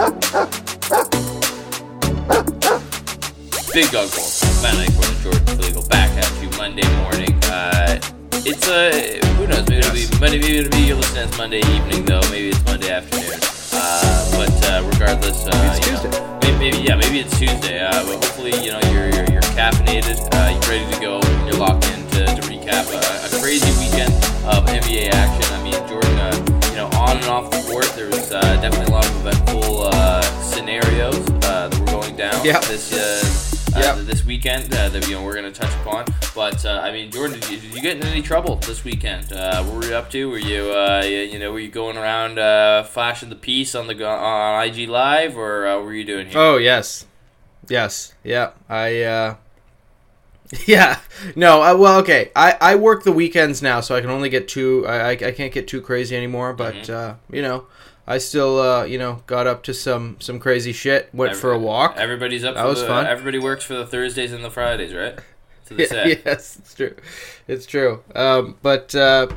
Big Dog Balls, Matt Knight from Jordan Flegel back at you Monday morning. Uh, it's a, who knows, maybe it'll be Monday, maybe it'll be, you're listening it's Monday evening though, maybe it's Monday afternoon. Uh, but uh, regardless, uh, It's you know, maybe, maybe, yeah, maybe it's Tuesday, uh, but hopefully, you know, you're, you're, you're caffeinated, uh, you're ready to go, you're locked in to, to recap a, a crazy weekend of NBA action. I mean, Jordan, uh, you know, on and off the court, there was uh, definitely a lot of eventful uh, scenarios uh, that were going down Yeah. this uh, uh, this weekend uh, that you know we're going to touch upon. But uh, I mean, Jordan, did you, did you get in any trouble this weekend? Uh, what were you up to? Were you uh, you, you know were you going around uh, flashing the piece on the on IG Live, or uh, what were you doing here? Oh yes, yes, yeah. I uh, yeah. No, uh, well, okay. I I work the weekends now, so I can only get too. I I, I can't get too crazy anymore. But Mm-hmm. uh, you know, I still uh, you know got up to some some crazy shit. Went for a walk. Everybody's up. That for was the, fun. Everybody works for the Thursdays and the Fridays, right? So they Yeah, say. yes, it's true. It's true. Um, but uh,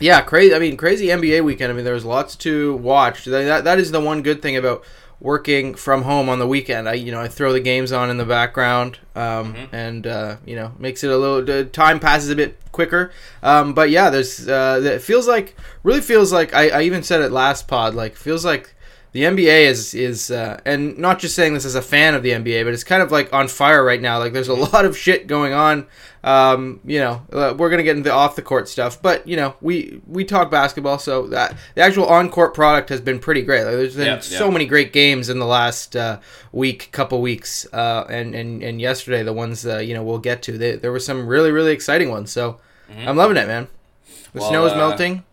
yeah, crazy. I mean, crazy NBA weekend. I mean, there was lots to watch. That that is the one good thing about working from home on the weekend. I you know I throw the games on in the background, um, Mm-hmm. and uh, you know makes it a little the time passes a bit quicker. Um, but yeah, there's uh, it feels like really feels like I, I even said it last pod like feels like the NBA is is uh, and not just saying this as a fan of the NBA, but it's kind of like on fire right now. Like there's a lot of shit going on. Um, you know, uh, we're gonna get into off the court stuff, but you know, we we talk basketball, so that the actual on court product has been pretty great. Like, there's been Yeah, so yeah. many great games in the last uh, week, couple weeks, uh, and and and yesterday the ones uh, you know we'll get to. They, there were some really really exciting ones. So I'm loving it, man. The Well, snow is uh, melting.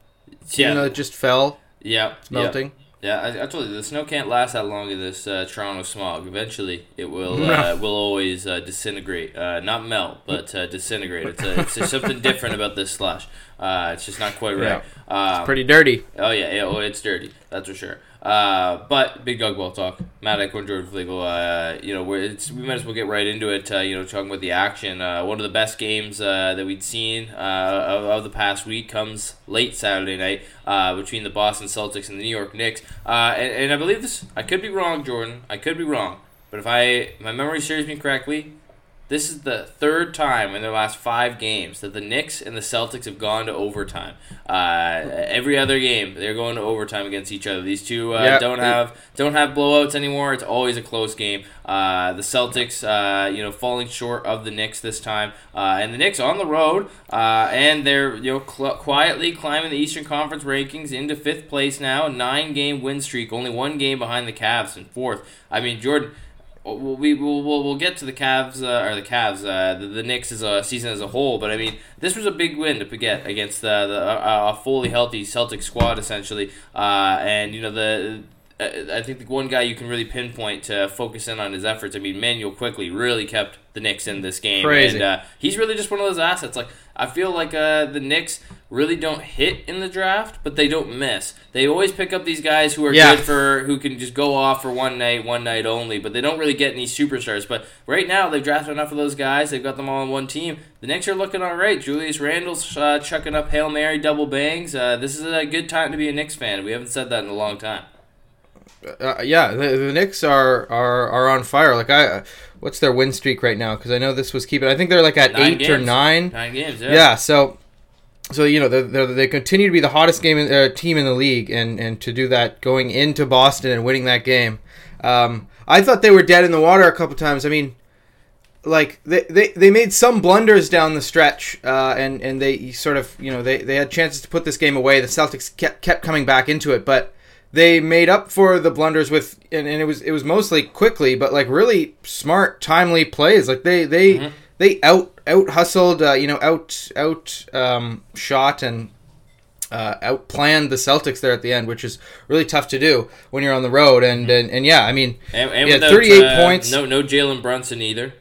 Yeah, Even though it just fell, yeah, it's melting. Yeah, I, I told you the snow can't last that long in this uh, Toronto smog. Eventually, it will uh, will always uh, disintegrate, uh, not melt, but uh, disintegrate. It's, a, it's just something different about this slush. Uh, it's just not quite right. Um, Pretty dirty. Oh yeah, yeah, oh it's dirty, that's for sure. Uh, but big ball talk. Matt Eckler, Jordan Flegel. Uh, you know, it's, we might as well get right into it. Uh, you know, talking about the action. Uh, one of the best games uh, that we'd seen uh, of, of the past week comes late Saturday night between the Boston Celtics and the New York Knicks. And, and I believe this. I could be wrong, Jordan. I could be wrong. But if I my memory serves me correctly, this is the third time in their last five games that the Knicks and the Celtics have gone to overtime. Uh, every other game, they're going to overtime against each other. These two uh, Yeah, don't have don't have blowouts anymore. It's always a close game. Uh, the Celtics, uh, you know, falling short of the Knicks this time, uh, and the Knicks on the road, uh, and they're you know cl- quietly climbing the Eastern Conference rankings into fifth place now. Nine game win streak, only one game behind the Cavs in fourth. I mean, Jordan we will we'll, we'll get to the Cavs uh, or the Cavs uh, the, the Knicks as a season as a whole, but I mean this was a big win to get against uh, the uh, a fully healthy Celtic squad essentially, uh, and you know the. uh, I think the one guy you can really pinpoint to focus in on his efforts. I mean, Manuel Quickley really kept the Knicks in this game, Crazy. and uh, he's really just one of those assets. Like I feel like uh, the Knicks really don't hit in the draft, but they don't miss. They always pick up these guys who are Yeah. good for who can just go off for one night, one night only. But they don't really get any superstars. But right now they've drafted enough of those guys. They've got them all on one team. The Knicks are looking all right. Julius Randle's uh, chucking up hail mary double bangs. Uh, this is a good time to be a Knicks fan. We haven't said that in a long time. Uh, yeah, the, the Knicks are, are are on fire. Like I, what's their win streak right now? Because I know this was keeping. I think they're like at Nine eight or nine. Nine games. Yeah. Yeah. So, so you know, they're, they're, they continue to be the hottest game in, uh, team in the league, and and to do that going into Boston and winning that game, um, I thought they were dead in the water a couple times. I mean. Like they, they, they made some blunders down the stretch, uh, and and they sort of you know they, they had chances to put this game away. The Celtics kept kept coming back into it, but they made up for the blunders with and, and it was it was mostly Quickley but like really smart timely plays like they they they out out hustled uh, you know out out um, shot and uh, outplanned the Celtics there at the end which is really tough to do when you're on the road and and, and yeah I mean And, and Yeah, without, 38 uh, points. No, no Jalen Brunson either.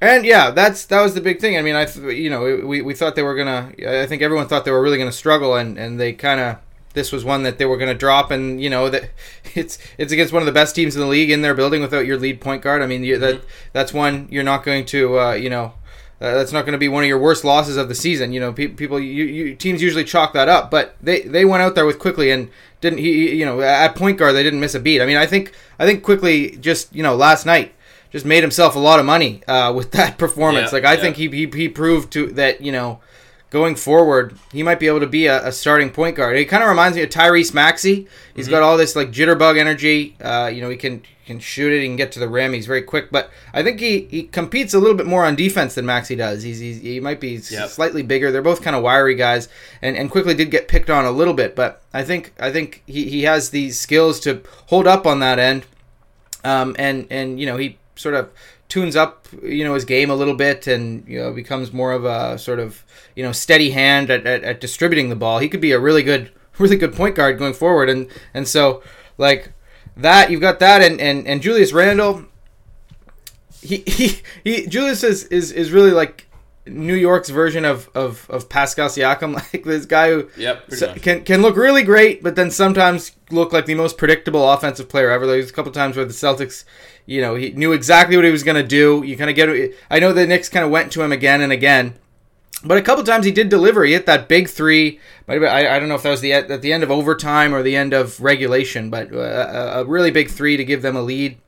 and yeah, that's that was the big thing. I mean, I th- you know we, we thought they were gonna. I think everyone thought they were really gonna struggle, and and they kind of this was one that they were gonna drop, and you know that it's it's against one of the best teams in the league in their building without your lead point guard. I mean, you, that that's one you're not going to uh, you know. uh, that's not going to be one of your worst losses of the season. You know, pe- people, you, you, teams usually chalk that up, but they, they went out there with Quickley and didn't he? You know, at point guard they didn't miss a beat. I mean, I think I think Quickley just you know last night just made himself a lot of money uh, with that performance. Yeah, like I yeah. think he, he he proved to that you know going forward he might be able to be a, a starting point guard. He kind of reminds me of Tyrese Maxey. He's Mm-hmm. got all this like jitterbug energy. Uh, you know, he can can shoot it. He can get to the rim. He's very quick, but I think he, he competes a little bit more on defense than Maxey does. He's, he's he might be Yep. slightly bigger. They're both kind of wiry guys, and and Quickley did get picked on a little bit, but I think I think he, he has these skills to hold up on that end um, and and you know he sort of tunes up you know his game a little bit and you know becomes more of a sort of you know steady hand at, at, at distributing the ball. He could be a really good really good point guard going forward and and so like that you've got that and and, and Julius Randle he, he he Julius is, is is really like New York's version of of, of Pascal Siakam like this guy who Yep, so- can can look really great, but then sometimes look like the most predictable offensive player ever. There's a couple times where the Celtics, you know, he knew exactly what he was going to do. You kind of get. I know the Knicks kind of went to him again and again, but a couple times he did deliver. He hit that big three. Been- I, I don't know if that was the at the end of overtime or the end of regulation, but uh, a, a really big three to give them a lead.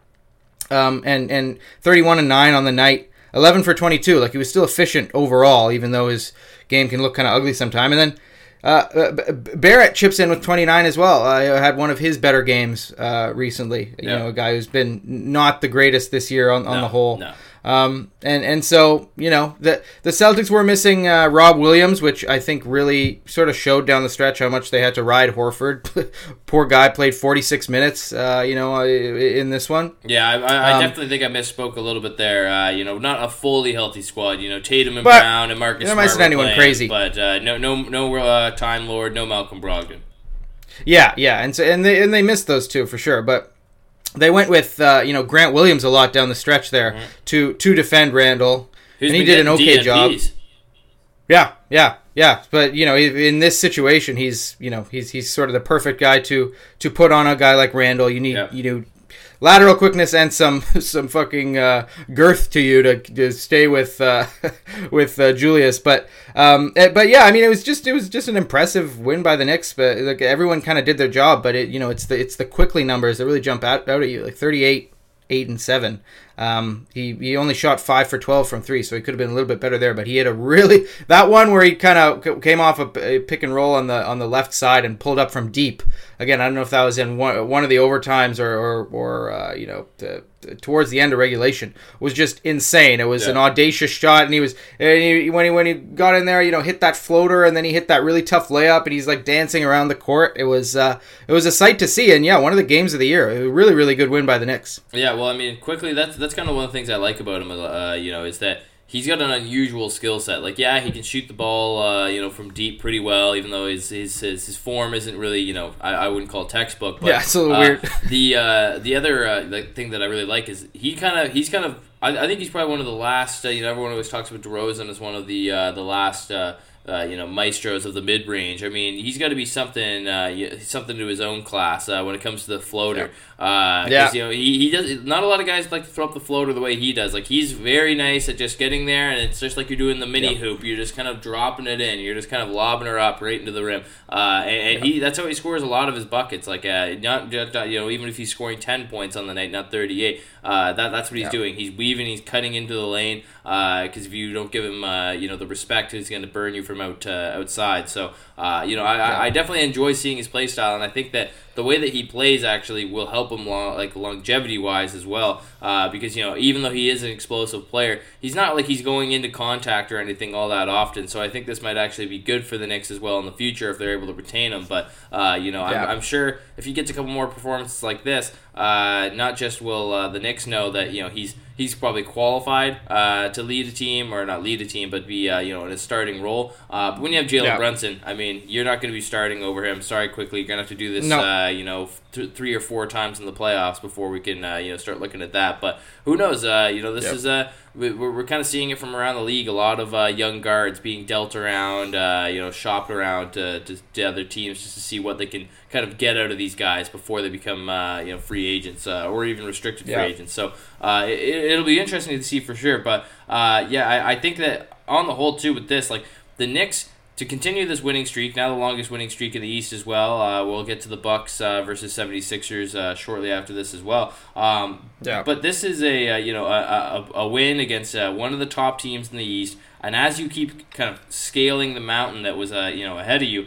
Um, and and 31 and nine on the night. 11 for 22. Like he was still efficient overall, even though his game can look kind of ugly sometime. And then uh, uh, Barrett chips in with 29 as well. I uh, had one of his better games uh, recently. You Yeah. know, a guy who's been not the greatest this year on, on No, the whole. no. Um, and and so you know the the Celtics were missing uh, Rob Williams, which I think really sort of showed down the stretch how much they had to ride Horford. Poor guy played 46 minutes. Uh, you know, uh, in this one. Yeah, I, I, I Um, definitely think I misspoke a little bit there. Uh, you know, not a fully healthy squad. You know, Tatum and But Brown and Marcus. you're not missing anyone playing, crazy. but uh, no, no, no uh, Time Lord, no Malcolm Brogdon. Yeah, yeah, and so and they and they missed those two for sure, but they went with uh, you know Grant Williams a lot down the stretch there to to defend Randle, Who's and he did an okay getting job. Yeah, yeah, yeah. But you know, in this situation, he's you know he's he's sort of the perfect guy to to put on a guy like Randle. You need Yeah. you know lateral quickness and some some fucking uh, girth to you to, to stay with uh, with uh, Julius. But um, eh, but yeah, I mean, it was just it was just an impressive win by the Knicks. But like everyone kind of did their job. But it you know it's the it's the Quickley numbers that really jump out out at you like thirty eight. Eight and seven. Um, he he only shot five for twelve from three, so he could have been a little bit better there. But he had a really that one where he kind of came off a, a pick and roll on the on the left side and pulled up from deep. Again, I don't know if that was in one, one of the overtimes or or, or uh, you know the, towards the end of regulation was just insane. It was Yeah. an audacious shot, and he was and he, when he when he got in there, you know, hit that floater, and then he hit that really tough layup, and he's like dancing around the court. It was uh, it was a sight to see, and yeah, one of the games of the year. A really really good win by the Knicks. Yeah, well, I mean, Quickley, that's that's kind of one of the things I like about him. Uh, you know, is that he's got an unusual skill set. Like, yeah, he can shoot the ball, uh, you know, from deep pretty well. Even though his his his, his form isn't really, you know, I, I wouldn't call textbook. But, Yeah, it's a little uh, weird. the uh, the other uh, like, thing that I really like is he kind of he's kind of I, I think he's probably one of the last. Uh, you know, everyone always talks about DeRozan as one of the uh, the last. Uh, uh, you know, maestros of the mid range. I mean, he's got to be something, uh, something to his own class uh, when it comes to the floater. Uh, 'cause, Yeah. you know, he, he does. Not a lot of guys like to throw up the floater the way he does. Like he's very nice at just getting there, and it's just like you're doing the mini hoop. You're just kind of dropping it in. You're just kind of lobbing her up right into the rim. Uh, and, and he that's how he scores a lot of his buckets. Like uh, not just uh, you know even if he's scoring ten points on the night, not thirty eight. Uh, that that's what he's Yeah. doing. He's weaving. He's cutting into the lane. Because if you don't give him uh, you know the respect, he's going to burn you from out uh, outside. So uh, you know I, I, I definitely enjoy seeing his play style, and I think that the way that he plays actually will help him long, like longevity wise as well. Uh, because you know even though he is an explosive player, he's not like he's going into contact or anything all that often. So I think this might actually be good for the Knicks as well in the future if they're able to retain him. But uh, you know Yeah. I'm, I'm sure if he gets a couple more performances like this, uh, not just will uh, the Knicks know that you know he's he's probably qualified uh, to lead a team or not lead a team, but be uh, you know in a starting role. Uh, but when you have Jalen Yeah. Brunson, I mean you're not going to be starting over him. Sorry, Quickley you're going to have to do this. No. Uh, you know th- three or four times in the playoffs before we can uh, you know start looking at that. But who knows? Uh, you know this Yep. is a we- we're, we're kind of seeing it from around the league. A lot of uh, young guards being dealt around, uh, you know, shopped around to, to, to other teams just to see what they can kind of get out of these guys before they become, uh, you know, free agents uh, or even restricted free agents. So uh, it, it'll be interesting to see for sure. But uh, yeah, I, I think that on the whole too with this, like the Knicks to continue this winning streak, now the longest winning streak in the East as well. Uh, we'll get to the Bucks uh, versus 76ers uh, shortly after this as well. Um, Yeah. But this is a uh, you know a, a, a win against uh, one of the top teams in the East, and as you keep kind of scaling the mountain that was uh, you know ahead of you,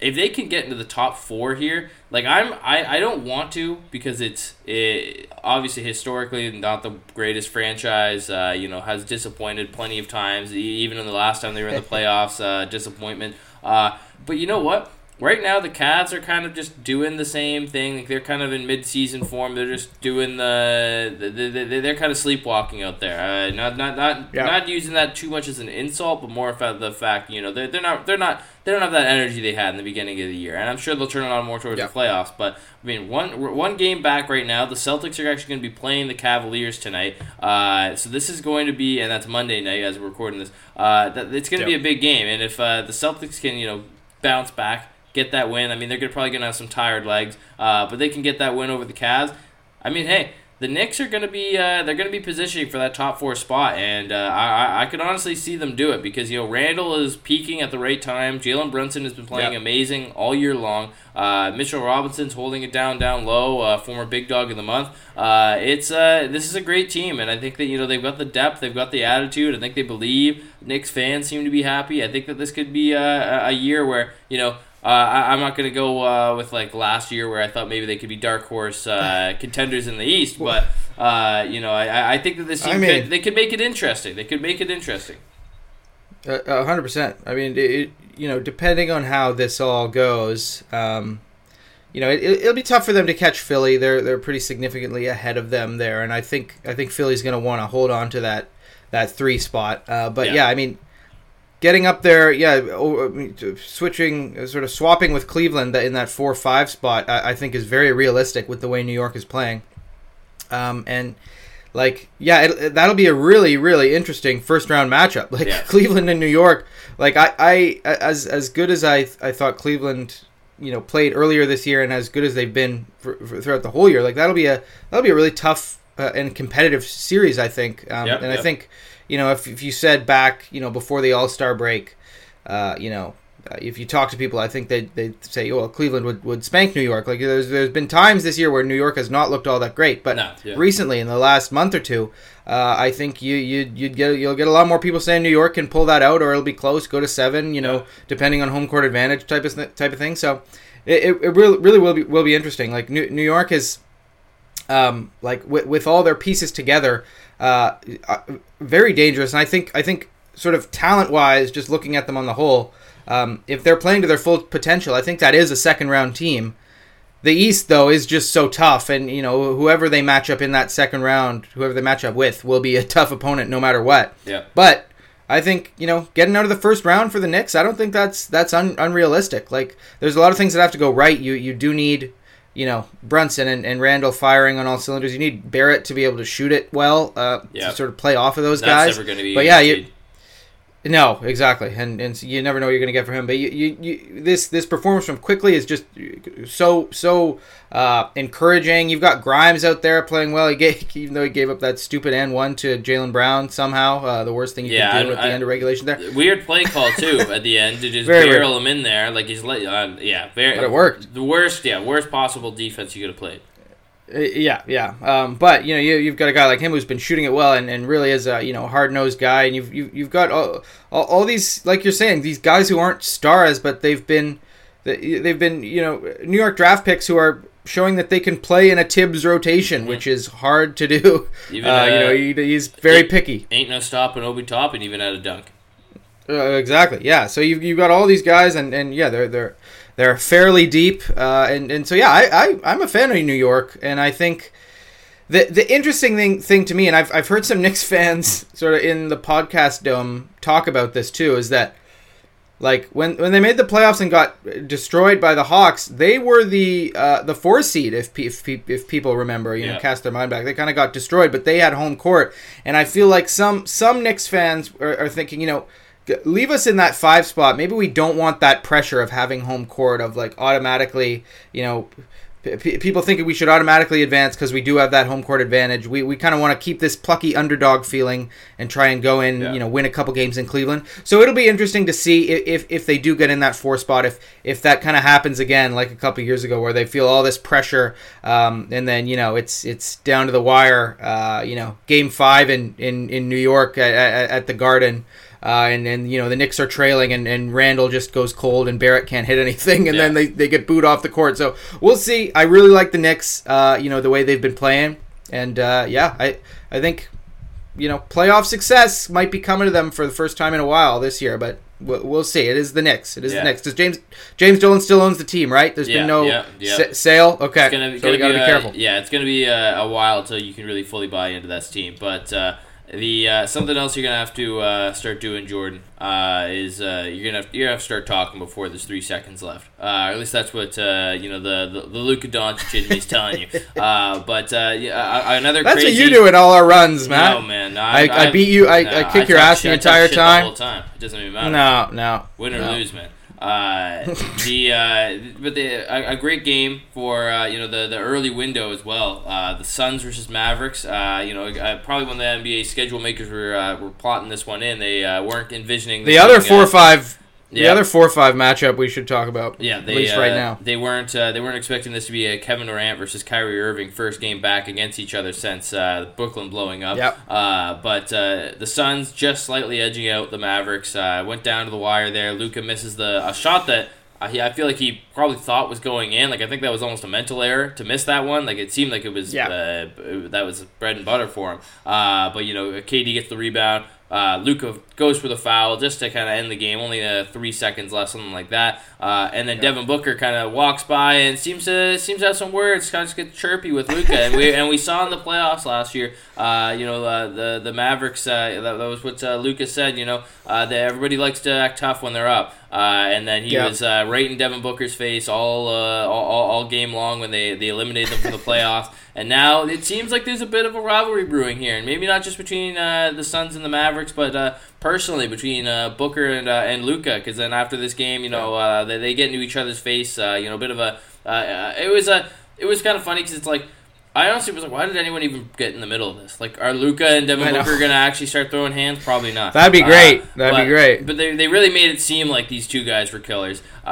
if they can get into the top four here, like I'm, I, I don't want to because it's it, obviously historically not the greatest franchise. Uh, you know, has disappointed plenty of times, even in the last time they were in the playoffs, uh, disappointment. Uh, but you know what? Right now, the Cavs are kind of just doing the same thing. Like they're kind of in mid-season form. They're just doing the, the, the, the they're kind of sleepwalking out there. Uh, not not not Yeah. not using that too much as an insult, but more about the fact you know they're, they're not they're not they don't have that energy they had in the beginning of the year, and I'm sure they'll turn it on more towards Yeah. the playoffs. But I mean, one one game back right now. The Celtics are actually going to be playing the Cavaliers tonight. Uh, so this is going to be, and that's Monday night as we're recording this. Uh, that, it's going to be a big game, and if uh, the Celtics can you know bounce back, get that win. I mean, they're gonna, probably going to have some tired legs, uh, but they can get that win over the Cavs. I mean, hey, the Knicks are going to be uh, they're going to be positioning for that top four spot, and uh, I I- could honestly see them do it because you know Randle is peaking at the right time. Jalen Brunson has been playing Yeah. amazing all year long. Uh, Mitchell Robinson's holding it down down low. Uh, former big dog of the month. Uh, it's uh, this is a great team, and I think that you know they've got the depth, they've got the attitude. I think they believe. Knicks fans seem to be happy. I think that this could be uh, a, a year where you know. Uh, I, I'm not going to go uh, with like last year where I thought maybe they could be dark horse uh, contenders in the East, but uh, you know I, I think that this team I mean- could, they could make it interesting. They could make it interesting. Uh, A hundred percent. I mean, it, you know, depending on how this all goes, um, you know, it, it'll be tough for them to catch Philly. They're they're pretty significantly ahead of them there, and I think I think Philly's going to want to hold on to that that three spot. Uh, but Yeah. yeah. I mean, getting up there, yeah, I mean, to- switching, uh, sort of swapping with Cleveland in that four five spot, I, I think is very realistic with the way New York is playing. Um, and like, yeah, it, that'll be a really, really interesting first round matchup. Like Yeah. Cleveland and New York. Like I, I, as as good as I, I thought Cleveland, you know, played earlier this year, and as good as they've been for, for, throughout the whole year. Like that'll be a that'll be a really tough uh, and competitive series, I think. Um, Yep, and yep. I think, you know, if if you said back, you know, before the All Star break, uh, you know. Uh, if you talk to people, I think they they say, "Oh, Cleveland would, would spank New York." Like there's there's been times this year where New York has not looked all that great, but No, yeah. recently in the last month or two, uh, I think you you you'd get you'll get a lot more people saying New York can pull that out, or it'll be close, go to seven, you know, Yeah. depending on home court advantage type of type of thing. So it, it, it really really will be will be interesting. Like New, New York is, um, like with, with all their pieces together, uh, very dangerous. And I think I think sort of talent wise, just looking at them on the whole, um, if they're playing to their full potential, I think that is a second round team. The East though is just so tough, and you know whoever they match up in that second round, whoever they match up with, will be a tough opponent no matter what. Yeah. But I think you know getting out of the first round for the Knicks, I don't think that's that's un- unrealistic. Like there's a lot of things that have to go right. You you do need you know Brunson and, and Randle firing on all cylinders. You need Barrett to be able to shoot it well, uh, Yeah. to sort of play off of those That's guys. but yeah, you, no, exactly, and and you never know what you're going to get from him. But you, you, you this this performance from Quickley is just so so uh, encouraging. You've got Grimes out there playing well. He gave, even though he gave up that stupid N one to Jaylen Brown somehow, uh, the worst thing you Yeah, can do I- at the end of regulation there. Weird play call too at the end to just Very weird. barrel him in there like he's let. Uh, yeah, very. But it worked. The worst, yeah, worst possible defense you could have played. Uh, Yeah, yeah. Um, but you know, you, you've got a guy like him who's been shooting it well and, and really is a you know hard nosed guy, and you've you've, you've got all, all, all these like you're saying these guys who aren't stars, but they've been they- they've been you know New York draft picks who are showing that they can play in a Thibs rotation, which is hard to do. Even, uh, you uh, know, he, he's very picky. Ain't no stopping Obi Toppin even at a dunk. Uh, exactly. Yeah. So you've, you've got all these guys, and, and yeah, they're they're they're fairly deep, uh, and and so yeah, I, I I'm a fan of New York, and I think the the interesting thing thing to me, and I've I've heard some Knicks fans sort of in the podcast dome talk about this too, is that Like when when they made the playoffs and got destroyed by the Hawks, they were the uh, the four seed. If pe- if, pe- if people remember, you know, cast their mind back, they kind of got destroyed, but they had home court. And I feel like some some Knicks fans are, are thinking, you know, leave us in that five spot. Maybe we don't want that pressure of having home court of like automatically, you know. p- People thinking we should automatically advance because we do have that home court advantage. We, we kind of want to keep this plucky underdog feeling and try and go in, Yeah. you know, win a couple games in Cleveland. So it'll be interesting to see i- if if they do get in that four spot, if if that kind of happens again, like a couple years ago, where they feel all this pressure, um, and then you know it's it's down to the wire. Uh, you know, game five in in in New York at, at, at the Garden. Uh, and and you know the Knicks are trailing, and, and Randle just goes cold, and Barrett can't hit anything, and then they, they get booed off the court. So we'll see. I really like the Knicks. Uh, you know the way they've been playing, and uh, yeah, I I think you know, playoff success might be coming to them for the first time in a while this year, but we'll, we'll see. It is the Knicks. It is Yeah. the Knicks. Does James James Dolan still owns the team, right? There's Yeah, been no yeah, yeah. sa- sale. Okay, It's gonna, so gonna we got to be, be careful. Yeah, it's gonna be uh, a while till you can really fully buy into that team. But uh, the uh, something else you're gonna have to uh, start doing, Jordan, uh, is uh, you're gonna have, you're gonna have to start talking before there's three seconds left. Uh, at least that's what uh, you know the the, the Luka Doncic is telling you. Uh, but uh, yeah, another That's crazy, what you do in all our runs, man. No, man, no, I- I beat you- I- I kick your ass the I entire time. The whole time. It doesn't even matter. No, no, Win or no. lose, man. Uh, the uh, but the a, a great game for uh, you know the the early window as well. Uh, the Suns versus Mavericks. Uh, you know, uh, probably when the NBA schedule makers were uh, were plotting this one in, they uh, weren't envisioning The other four or five, the yeah. other four or five matchup we should talk about. Yeah, they, at least uh, right now. They weren't. Uh, they weren't expecting this to be a Kevin Durant versus Kyrie Irving first game back against each other since uh, Brooklyn blowing up. Yep. Uh, but uh, the Suns just slightly edging out the Mavericks. Uh, went down to the wire there. Luka misses the a shot that. I feel like he probably thought was going in. Like I think that was almost a mental error to miss that one. Like it seemed like it was Yeah. uh, that was bread and butter for him. Uh, but you know, KD gets the rebound. Uh, Luka goes for the foul just to kind of end the game. Only uh, three seconds left, something like that. Uh, and then Devin Booker kind of walks by and seems to seems to have some words. Kind of get chirpy with Luka, and we and we saw in the playoffs last year. Uh, you know, uh, the the Mavericks. Uh, that, that was what uh, Luka said. You know, uh, that everybody likes to act tough when they're up. Uh, and then he Yeah. was uh, right in Devin Booker's face all, uh, all all all game long when they they eliminated them from the playoffs. And now it seems like there's a bit of a rivalry brewing here, and maybe not just between uh, the Suns and the Mavericks, but uh, personally between uh, Booker and uh, and Luka. Because then after this game, you know, uh, they, they get into each other's face. Uh, you know, a bit of a uh, uh, it was a it was kind of funny because it's like. I honestly was like, why did anyone even get in the middle of this? Like, are Luka and Devin Booker gonna actually start throwing hands? Probably not. That'd be Uh, great. That'd but- be great. But they, they really made it seem like these two guys were killers. Uh,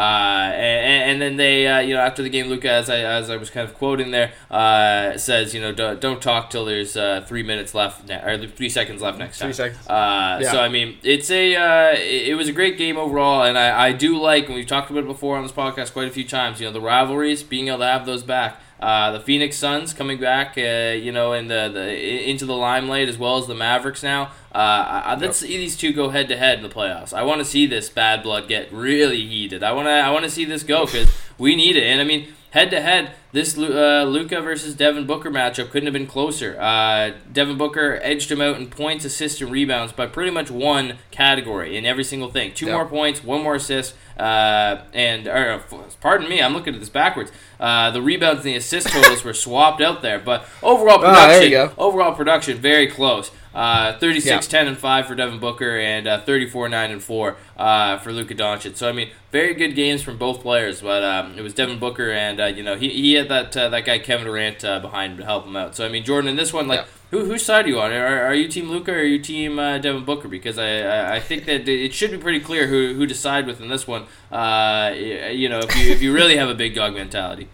and, and then they, uh, you know, after the game, Luka, as I as I was kind of quoting there, uh, says, you know, don't, don't talk till there's uh, three minutes left, ne- or three seconds left next Three time. seconds. Uh, Yeah. So I mean, it's a uh, it, it was a great game overall, and I, I do like, and we've talked about it before on this podcast quite a few times. You know, the rivalries, being able to have those back. Uh, the Phoenix Suns coming back, uh, you know, in the, the into the limelight as well as the Mavericks now. Uh, I, I- let's see these two go head to head in the playoffs. I want to see this bad blood get really heated. I want to I want to see this go because we need it. And I mean, head to head, this uh, Luka versus Devin Booker matchup couldn't have been closer. Uh, Devin Booker edged him out in points, assists, and rebounds by pretty much one category in every single thing. Two Yep. more points, one more assist, uh, and or, uh, pardon me, I'm looking at this backwards. Uh, the rebounds and the assist totals were swapped out there, but overall Ah, production, go. overall production, very close. Uh, 36, 10, and 5 for Devin Booker, and uh, 34, 9, and 4 uh, for Luka Doncic. So, I mean, very good games from both players, but um, it was Devin Booker, and, uh, you know, he, he had that uh, that guy Kevin Durant uh, behind him to help him out. So, I mean, Jordan, in this one, like, Yeah. who, whose side are you on? Are, are you Team Luka or are you Team uh, Devin Booker? Because I, I, I think that it should be pretty clear who, who to side with in this one, uh, you know, if you, if you really have a big dog mentality.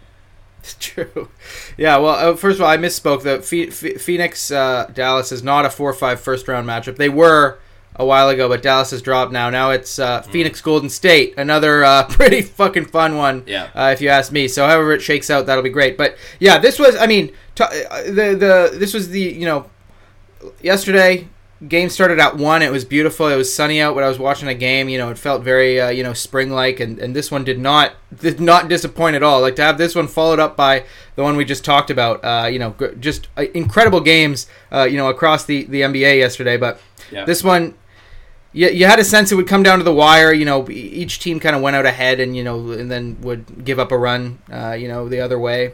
It's true. Yeah, well, uh, first of all, I misspoke. The Phoenix uh, Dallas is not a 4 5 first round matchup. They were a while ago, but Dallas has dropped now. Now it's uh, Phoenix Golden State, another uh, pretty fucking fun one, Yeah. uh, if you ask me. So, however it shakes out, that'll be great. But yeah, this was, I mean, t- uh, the the this was the you know yesterday game started at one it was beautiful it was sunny out when i was watching a game you know it felt very uh, you know spring like and, and this one did not did not disappoint at all like to have this one followed up by the one we just talked about uh, you know gr- just uh, incredible games uh, you know across the the nba yesterday but Yeah. this one you, you had a sense it would come down to the wire. You know, each team kind of went out ahead, and you know, and then would give up a run. Uh, you know, the other way,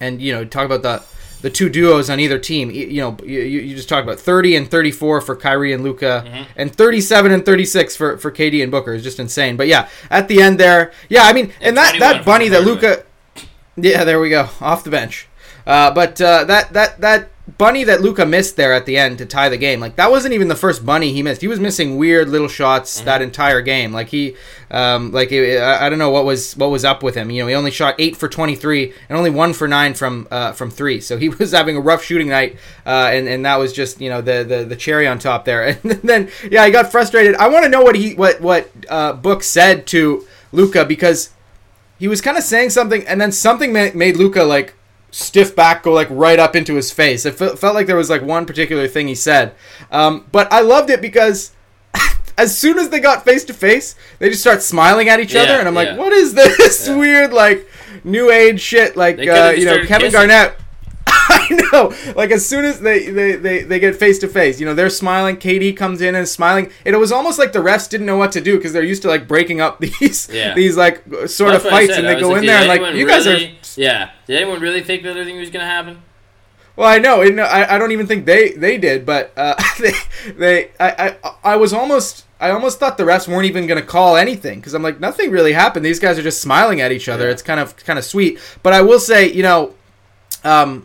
and you know, talk about the the two duos on either team. You, know, you, you just talked about thirty and thirty four for Kyrie and Luka, Mm-hmm. and thirty seven and thirty six for for KD and Booker is just insane. But yeah, at the end there, yeah, I mean, and, And that that bunny that Luka. Yeah, there we go, off the bench. Uh, but uh, that that that bunny that Luka missed there at the end to tie the game, like that wasn't even the first bunny he missed. He was missing weird little shots Mm-hmm. that entire game. Like he, um, like it, I I don't know what was what was up with him. You know, he only shot eight for twenty three and only one for nine from uh, from three. So he was having a rough shooting night, uh, and and that was just you know the, the the cherry on top there. And then yeah, he got frustrated. I want to know what he what what uh, Book said to Luka because he was kind of saying something, and then something ma- made Luka like stiff back, go like right up into his face. It fe- felt like there was like one particular thing he said, um, but I loved it because. As soon as they got face to face, they just start smiling at each other, and I'm like, "What is this Yeah. weird, like, new age shit?" Like, uh, you know, Kevin kissing. Garnett. I know. Like as soon as they, they, they, they get face to face, you know, they're smiling. KD comes in and is smiling. It was almost like the refs didn't know what to do because they're used to like breaking up these Yeah. these like sort of fights, and they go in there and like you guys are. Yeah. Did anyone really think that anything was gonna happen? Well, I know. And I, I don't even think they they did, but uh, they they I, I I was almost. I almost thought the refs weren't even going to call anything because I'm like nothing really happened. These guys are just smiling at each other. Yeah. It's kind of kind of sweet. But I will say, you know, um,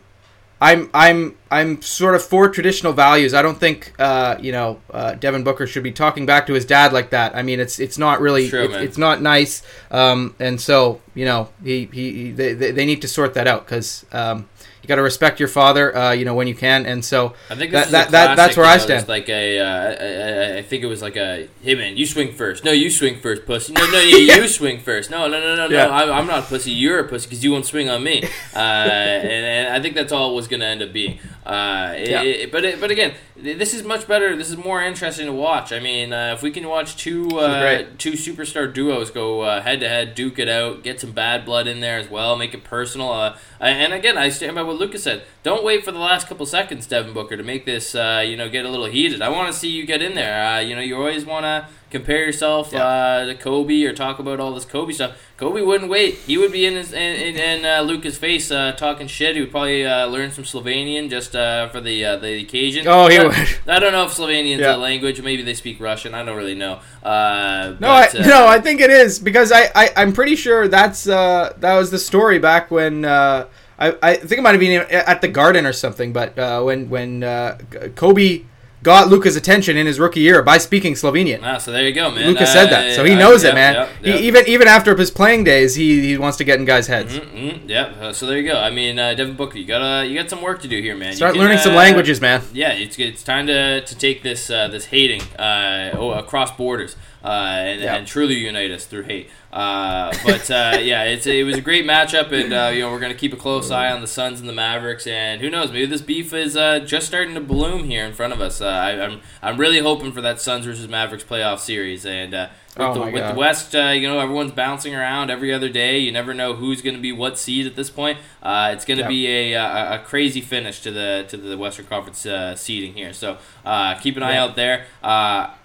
I'm I'm I'm sort of for traditional values. I don't think uh, you know uh, Devin Booker should be talking back to his dad like that. I mean, it's it's not really True, it's, it's not nice. Um, and so you know he, he, he they, they need to sort that out because um, you got to respect your father. Uh, you know when you can. And so I think that, that, that that's where I stand. Like a, uh, I, I, I think it was like a, hey man, you swing first. No, you swing first, pussy. No, no, yeah, you swing first. No, no, no, no, Yeah. no. I, I'm not a pussy. You're a pussy because you won't swing on me. Uh, and, and I think that's all it was going to end up being. Uh, it- Yeah. it- but it, but again, this is much better. This is more interesting to watch. I mean, uh, if we can watch two uh, two superstar duos go head to head, duke it out, get some bad blood in there as well, make it personal. Uh, and again, I stand by what Lucas said. Don't wait for the last couple seconds, Devin Booker, to make this uh, you know get a little heated. I want to see you get in there. Uh, you know, you always want to compare yourself uh, to Kobe or talk about all this Kobe stuff. Kobe wouldn't wait. He would be in his in, in, in uh, Lucas' face uh, talking shit. He would probably uh, learn some Slovenian just uh, for the uh, the occasion. Oh, he But would. I don't know if Slovenian's Yeah. a language. Maybe they speak Russian. I don't really know. Uh, No, but, I, no, I think it is because I, I I'm pretty sure that's uh, that was the story back when uh, I I think it might have been at the Garden or something, but uh, when when uh, Kobe got Luka's attention in his rookie year by speaking Slovenian. Ah, so there you go, man. Luka said that, so he uh, knows yep, it, man. yep, He, even even after his playing days, he, he wants to get in guys' heads. Mm-hmm, yeah, uh, so there you go. I mean, uh, Devin Booker, you got you got some work to do here, man. Start can, learning some uh, languages, man. Yeah, it's it's time to, to take this uh, this hating across borders uh, and, Yeah. and truly unite us through hate. Uh, but uh, yeah, it's it was a great matchup, and uh, you know we're gonna keep a close eye on the Suns and the Mavericks, and who knows, maybe this beef is uh, just starting to bloom here in front of us. Uh, I, I'm I'm really hoping for that Suns versus Mavericks playoff series, and uh, with, Oh the, with the West, uh, you know everyone's bouncing around every other day. You never know who's going to be what seed at this point. Uh, it's going to Yeah. be a, a, a crazy finish to the to the Western Conference uh, seeding here. So uh, keep an eye Yeah. out there.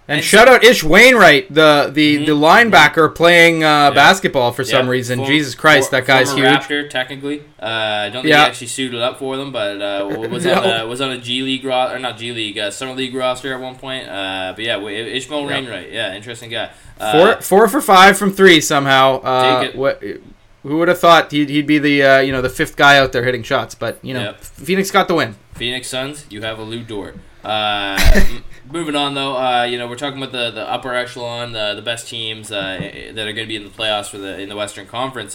Uh, And shout out Ish Wainwright, the the, the linebacker playing uh, Mm-hmm. Yeah. basketball for some Yeah, reason. form- Jesus Christ, for- that guy's huge. Raptor, technically. Uh, I don't think Yeah. he actually suited up for them, but uh, was No. on a, was on a G League ro- or not G League uh, Summer League roster at one point. Uh, but yeah, Ishmael Yeah. Wainwright, yeah, interesting guy. Uh, Four four for five from three somehow. Uh, Take it. What? Who would have thought he'd, he'd be the uh, you know the fifth guy out there hitting shots? But you know, Yep. Phoenix got the win. Phoenix Suns, you have a Lou Dort. Uh, moving on though, uh, you know we're talking about the, the upper echelon, the the best teams uh, that are going to be in the playoffs for the in the Western Conference.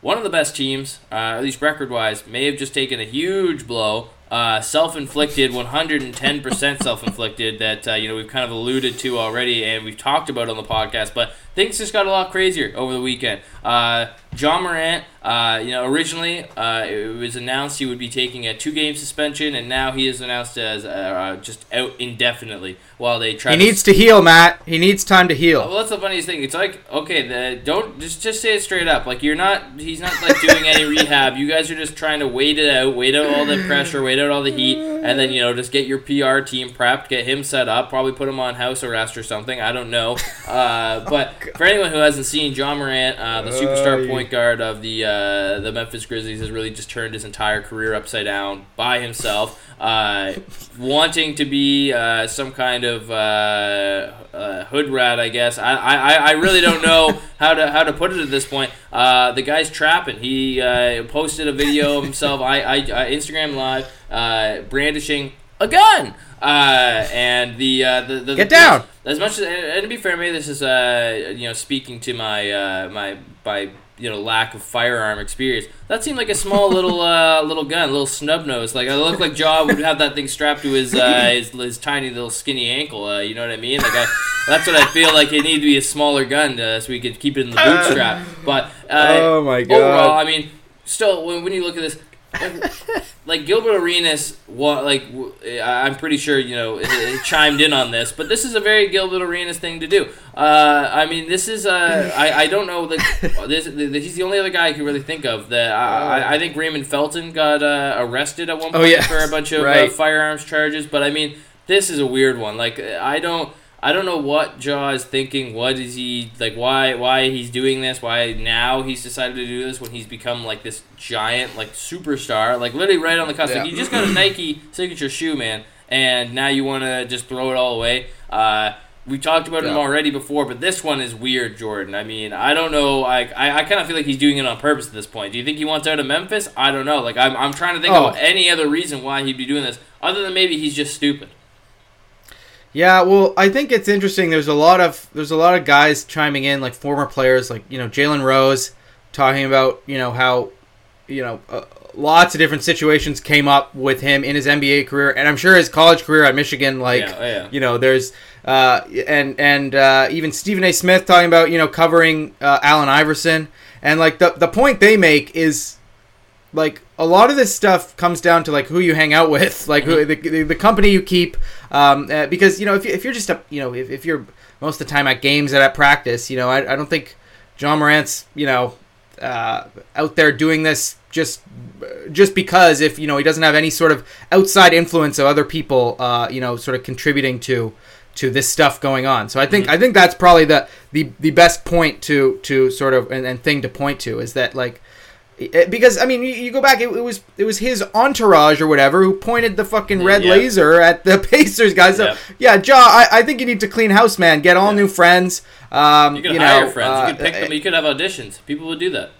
One of the best teams, at least record wise, may have just taken a huge blow. Uh, self-inflicted, 110% self-inflicted. That uh, you know we've kind of alluded to already, and we've talked about on the podcast. But things just got a lot crazier over the weekend. Uh, Ja Morant, uh, you know, originally uh, it was announced he would be taking a two-game suspension, and now he is announced as uh, just out indefinitely while they try. He to needs to heal, Matt. He needs time to heal. well, that's the funniest thing. It's like, okay, the, don't just just say it straight up. Like you're not, he's not like doing any rehab. You guys are just trying to wait it out, wait out all the pressure, wait out all the heat, and then you know just get your PR team prepped, get him set up, probably put him on house arrest or something. I don't know. Uh, but for anyone who hasn't seen Ja Morant, uh, the superstar Oh, point guard of the uh, the Memphis Grizzlies, has really just turned his entire career upside down by himself. Uh, wanting to be uh, some kind of uh, uh, hood rat, I guess. I, I, I really don't know how to how to put it at this point. Uh, the guy's trapping. He uh, posted a video of himself, I, I, uh, Instagram live, uh, brandishing a gun. Uh, and the, uh, the, the Get down! As much as and, to be fair, maybe this is uh, you know speaking to my uh, my my you know lack of firearm experience. That seemed like a small little uh, little gun, a little snub nose. Like I look like Ja would have that thing strapped to his uh, his, his tiny little skinny ankle. Uh, you know what I mean? Like I, that's what I feel like. It needed to be a smaller gun uh, so we could keep it in the bootstrap. But uh, Oh, my God. Overall, I mean, still when, when you look at this. Like, Gilbert Arenas, wa- like I'm pretty sure you know it chimed in on this, but this is a very Gilbert Arenas thing to do. Uh, I mean, this is uh, I, I don't know that this, he's the only other guy I can really think of that I, I- think Raymond Felton got uh, arrested at one point yes. for a bunch of uh, Right. firearms charges, but I mean, this is a weird one. Like I don't. I don't know what Ja is thinking. What is he like? Why why he's doing this? Why now he's decided to do this when he's become like this giant like superstar? Like literally right on the cusp. Yeah. Like, you just got a Nike signature shoe, man, and now you want to just throw it all away. Uh, we talked about him already before, but this one is weird, Jordan. I mean, I don't know. I I, I kind of feel like he's doing it on purpose at this point. Do you think he wants out of Memphis? I don't know. Like I'm I'm trying to think Oh. of any other reason why he'd be doing this other than maybe he's just stupid. Yeah, well, I think it's interesting. There's a lot of there's a lot of guys chiming in, like former players, like you know Jalen Rose, talking about you know how you know uh, lots of different situations came up with him in his NBA career, and I'm sure his college career at Michigan, like Yeah, yeah. you know, there's uh, and and uh, even Stephen A. Smith talking about you know covering uh, Allen Iverson, and like the the point they make is like a lot of this stuff comes down to like who you hang out with, like who, the, the, the company you keep. Um, uh, because you know if, you, if you're just a you know if, if you're most of the time at games and at practice, you know I, I don't think Ja Morant's you know uh, out there doing this just just because if you know he doesn't have any sort of outside influence of other people uh, you know sort of contributing to to this stuff going on. So I think I think that's probably the the, the best point to to sort of and, and thing to point to is that like because I mean, you, you go back. It, it was it was his entourage or whatever who pointed the fucking red Yeah. laser at the Pacers guys. So, Yeah. yeah, Ja, I, I think you need to clean house, man. Get all new friends. Um, You could you hire know, friends. uh, you could pick them. You could have auditions. People would do that.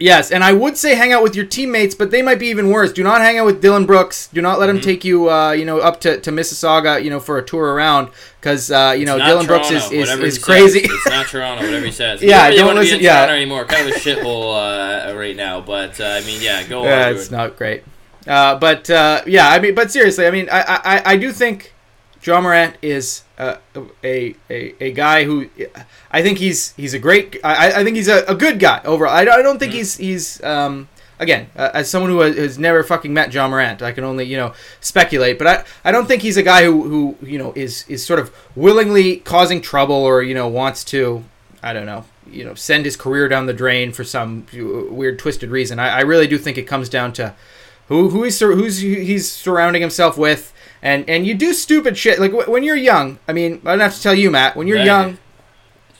Yes, and I would say hang out with your teammates, but they might be even worse. Do not hang out with Dillon Brooks. Do not let Mm-hmm. him take you, uh, you know, up to, to Mississauga, you know, for a tour around, because uh, you know It's Dillon Brooks is is, is crazy. Says. It's not Toronto, whatever he says. Yeah, you really don't to listen- in yeah. Toronto anymore. Kind of a shithole uh, right now, but uh, I mean, yeah, go yeah, on. it's Jordan. not great. Uh, but uh, yeah, I mean, but seriously, I mean, I I, I do think Ja Morant is uh, a, a a guy who I think he's he's a great. I, I think he's a, a good guy overall. I, don't- I don't think Mm-hmm. he's he's um, again uh, as someone who has, has never fucking met Ja Morant, I can only you know speculate. But I I don't think he's a guy who who you know is is sort of willingly causing trouble or you know wants to I don't know you know send his career down the drain for some weird twisted reason. I, I really do think it comes down to who who he's who's he's surrounding himself with, and and you do stupid shit like wh- when you're young. I mean, I don't have to tell you, Matt. When you're Right. young,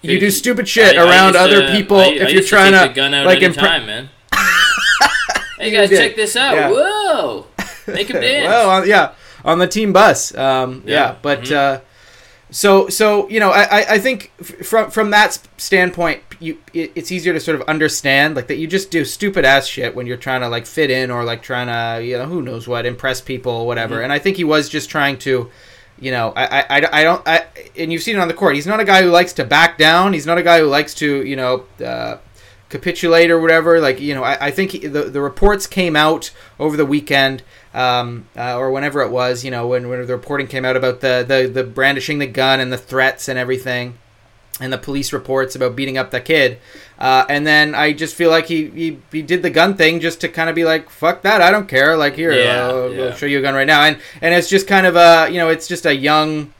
you do stupid shit I- I around used other to- people I- I if you're trying take to gun out like impre- time, man. hey guys, check this out! Yeah. Whoa, make him dance. well, on, yeah, on the team bus. Um, yeah. Yeah. but Mhm. uh, so so you know, I I- think from from that standpoint, you it, it's easier to sort of understand like that you just do stupid ass shit when you're trying to like fit in or like trying to you know who knows what impress people or whatever. Mhm. And I think he was just trying to. You know, I, I, I- I don't, I, and you've seen it on the court. He's not a guy who likes to back down. He's not a guy who likes to, you know, uh, capitulate or whatever. Like you know, I, I think he, the the reports came out over the weekend um, uh, or whenever it was. You know, when when the reporting came out about the the the brandishing the gun and the threats and everything. and the police reports about beating up the kid. Uh, and then I just feel like he, he, he did the gun thing just to kind of be like, fuck that, I don't care. Like here, Yeah, uh, yeah. I'll show you a gun right now. And and it's just kind of a you know it's just a young,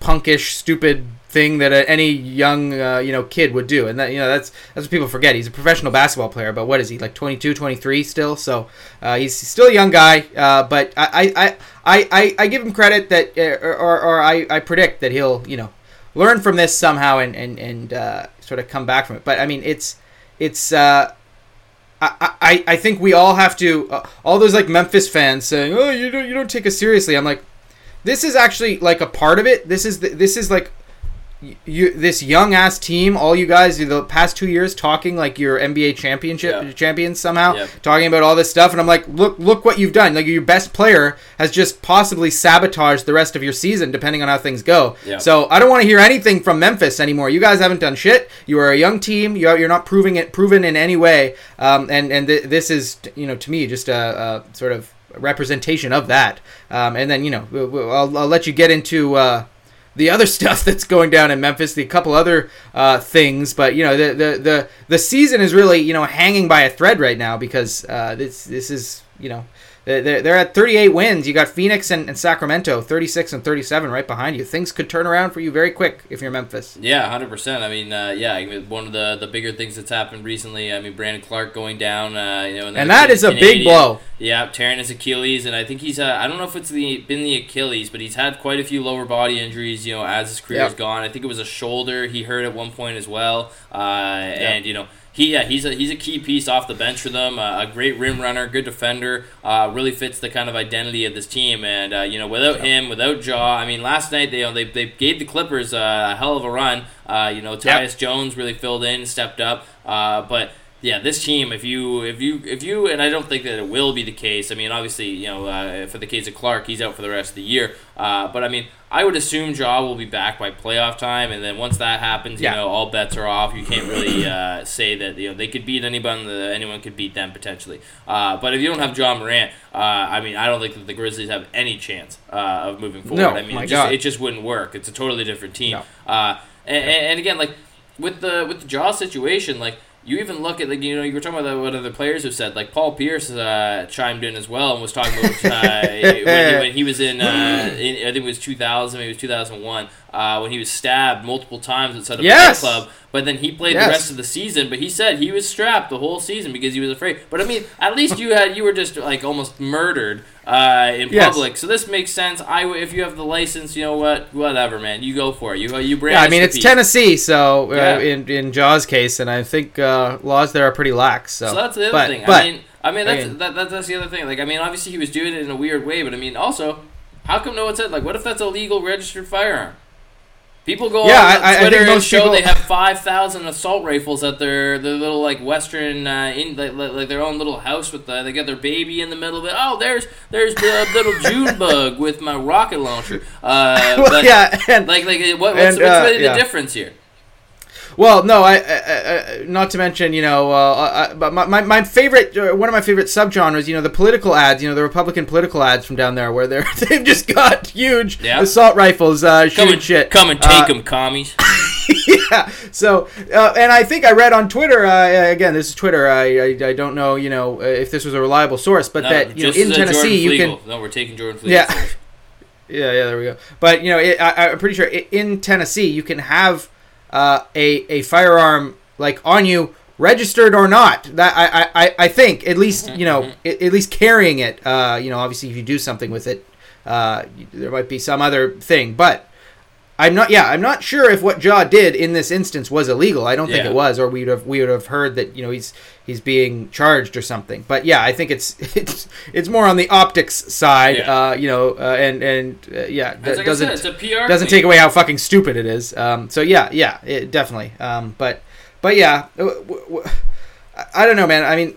punkish, stupid thing that any young uh, you know kid would do. And that you know that's that's what people forget. He's a professional basketball player, but what is he like 22, 23 still? So uh, he's still a young guy. Uh, but I, I, I, I, I give him credit that uh, or, or, or I, I predict that he'll you know learn from this somehow and and and uh, sort of come back from it. But I mean, it's it's. I, I, I think we all have to all those like Memphis fans saying oh you don't you don't take us seriously I'm like this is actually like a part of it this is the, this is like you this young ass team all you guys the past two years talking like your NBA championship Yeah. champions somehow Yep. talking about all this stuff and I'm like look look what you've done like your best player has just possibly sabotaged the rest of your season depending on how things go Yeah. so I don't want to hear anything from Memphis anymore. You guys haven't done shit. You are a young team. You are, you're not proving it proven in any way. Um, and and th- this is you know to me just a, a sort of representation of that. Um, and then you know I'll, I'll let you get into. Uh, the other stuff that's going down in Memphis, the couple other uh, things, but you know the, the the the season is really you know hanging by a thread right now because uh, this this is you know they're, they're at 38 wins. You got Phoenix and, and Sacramento, 36 and 37 right behind you. Things could turn around for you very quick if you're Memphis. Yeah, hundred percent. I mean, uh, yeah, one of the, the bigger things that's happened recently. I mean, Brandon Clarke going down, uh, you know, And that is a big blow. Yeah, tearing his Achilles, and I think he's. Uh, I don't know if it's the been the Achilles, but he's had quite a few lower body injuries. You know, as his career has gone. I think it was a shoulder he hurt at one point as well. Uh, And you know. He, yeah, he's a he's a key piece off the bench for them. Uh, a great rim runner, good defender. Uh, really fits the kind of identity of this team. And uh, you know, without him, without Ja, I mean, last night they you know, they, they gave the Clippers uh, a hell of a run. Uh, you know, Tyus Jones really filled in, stepped up. Uh, but yeah, this team, if you, if you, if you, and I don't think that it will be the case. I mean, obviously, you know, uh, for the case of Clarke, he's out for the rest of the year. Uh, but I mean, I would assume Ja will be back by playoff time, and then once that happens, you Yeah. know, all bets are off. You can't really uh, say that you know they could beat anyone, that anyone could beat them potentially. Uh, but if you don't have Ja Morant, uh, I mean, I don't think that the Grizzlies have any chance uh, of moving forward. No, I mean, my it just, God. it just wouldn't work. It's a totally different team. No. Uh, and, and again, like with the with the Ja situation, like you even look at like you know you were talking about what other players have said. Like Paul Pierce uh, chimed in as well and was talking about uh, when, he, when he was in, uh, in I think it was 2000, maybe it was 2001, uh, when he was stabbed multiple times outside of Yes! the club. But then he played Yes. the rest of the season. But he said he was strapped the whole season because he was afraid. But I mean, at least you had you were just like almost murdered uh, in Yes. public. So this makes sense. I if you have the license, you know what, whatever, man, you go for it. You you bring. Yeah, I mean it's Tennessee, so uh, Yeah. in in Ja's case, and I think uh, laws there are pretty lax. So, So that's the other but, thing. But, I mean, I mean that's again- that, that, that's the other thing. Like, I mean, obviously he was doing it in a weird way, but I mean, also, how come no one said like, what if that's a legal registered firearm? People go Yeah, on I- I Twitter think and show people- they have five thousand assault rifles at their their little like western uh, in like, like, their own little house with the, they got their baby in the middle of it. Oh, there's there's the little June bug with my rocket launcher. Uh, well, but, yeah, and like like what, what's, And, what's uh, really the yeah. difference here? Well, no, I, I, I not to mention, you know, uh, I, but my, my, my favorite, uh, one of my favorite subgenres, you know, the political ads, you know, the Republican political ads from down there, where they're they've just got huge Yeah. assault rifles uh, Come shooting and shit. come and Uh, take them, commies. yeah. So, uh, and I think I read on Twitter. Uh, again, this is Twitter. I, I, I don't know, you know, uh, if this was a reliable source, but No, that you know, in Tennessee, you can. No, we're taking Jordan Flegel. Yeah. Yeah, yeah, there we go. But you know, it, I, I'm pretty sure i in Tennessee you can have uh, a a firearm like on you, registered or not. That I I, I- think at least you know Mm-hmm. at, at least carrying it. Uh, you know, obviously if you do something with it, uh, there might be some other thing, but. I'm not. Yeah, I'm not sure if what Ja did in this instance was illegal. I don't think it was, or we'd have we would have heard that you know he's he's being charged or something. But yeah, I think it's it's it's more on the optics side. Yeah. Uh, you know, uh, and and uh, yeah, that like doesn't said, it's a PR doesn't take away how fucking stupid it is. Um, so yeah, yeah, it, definitely. Um, but but yeah, w- w- I- I don't know, man. I mean,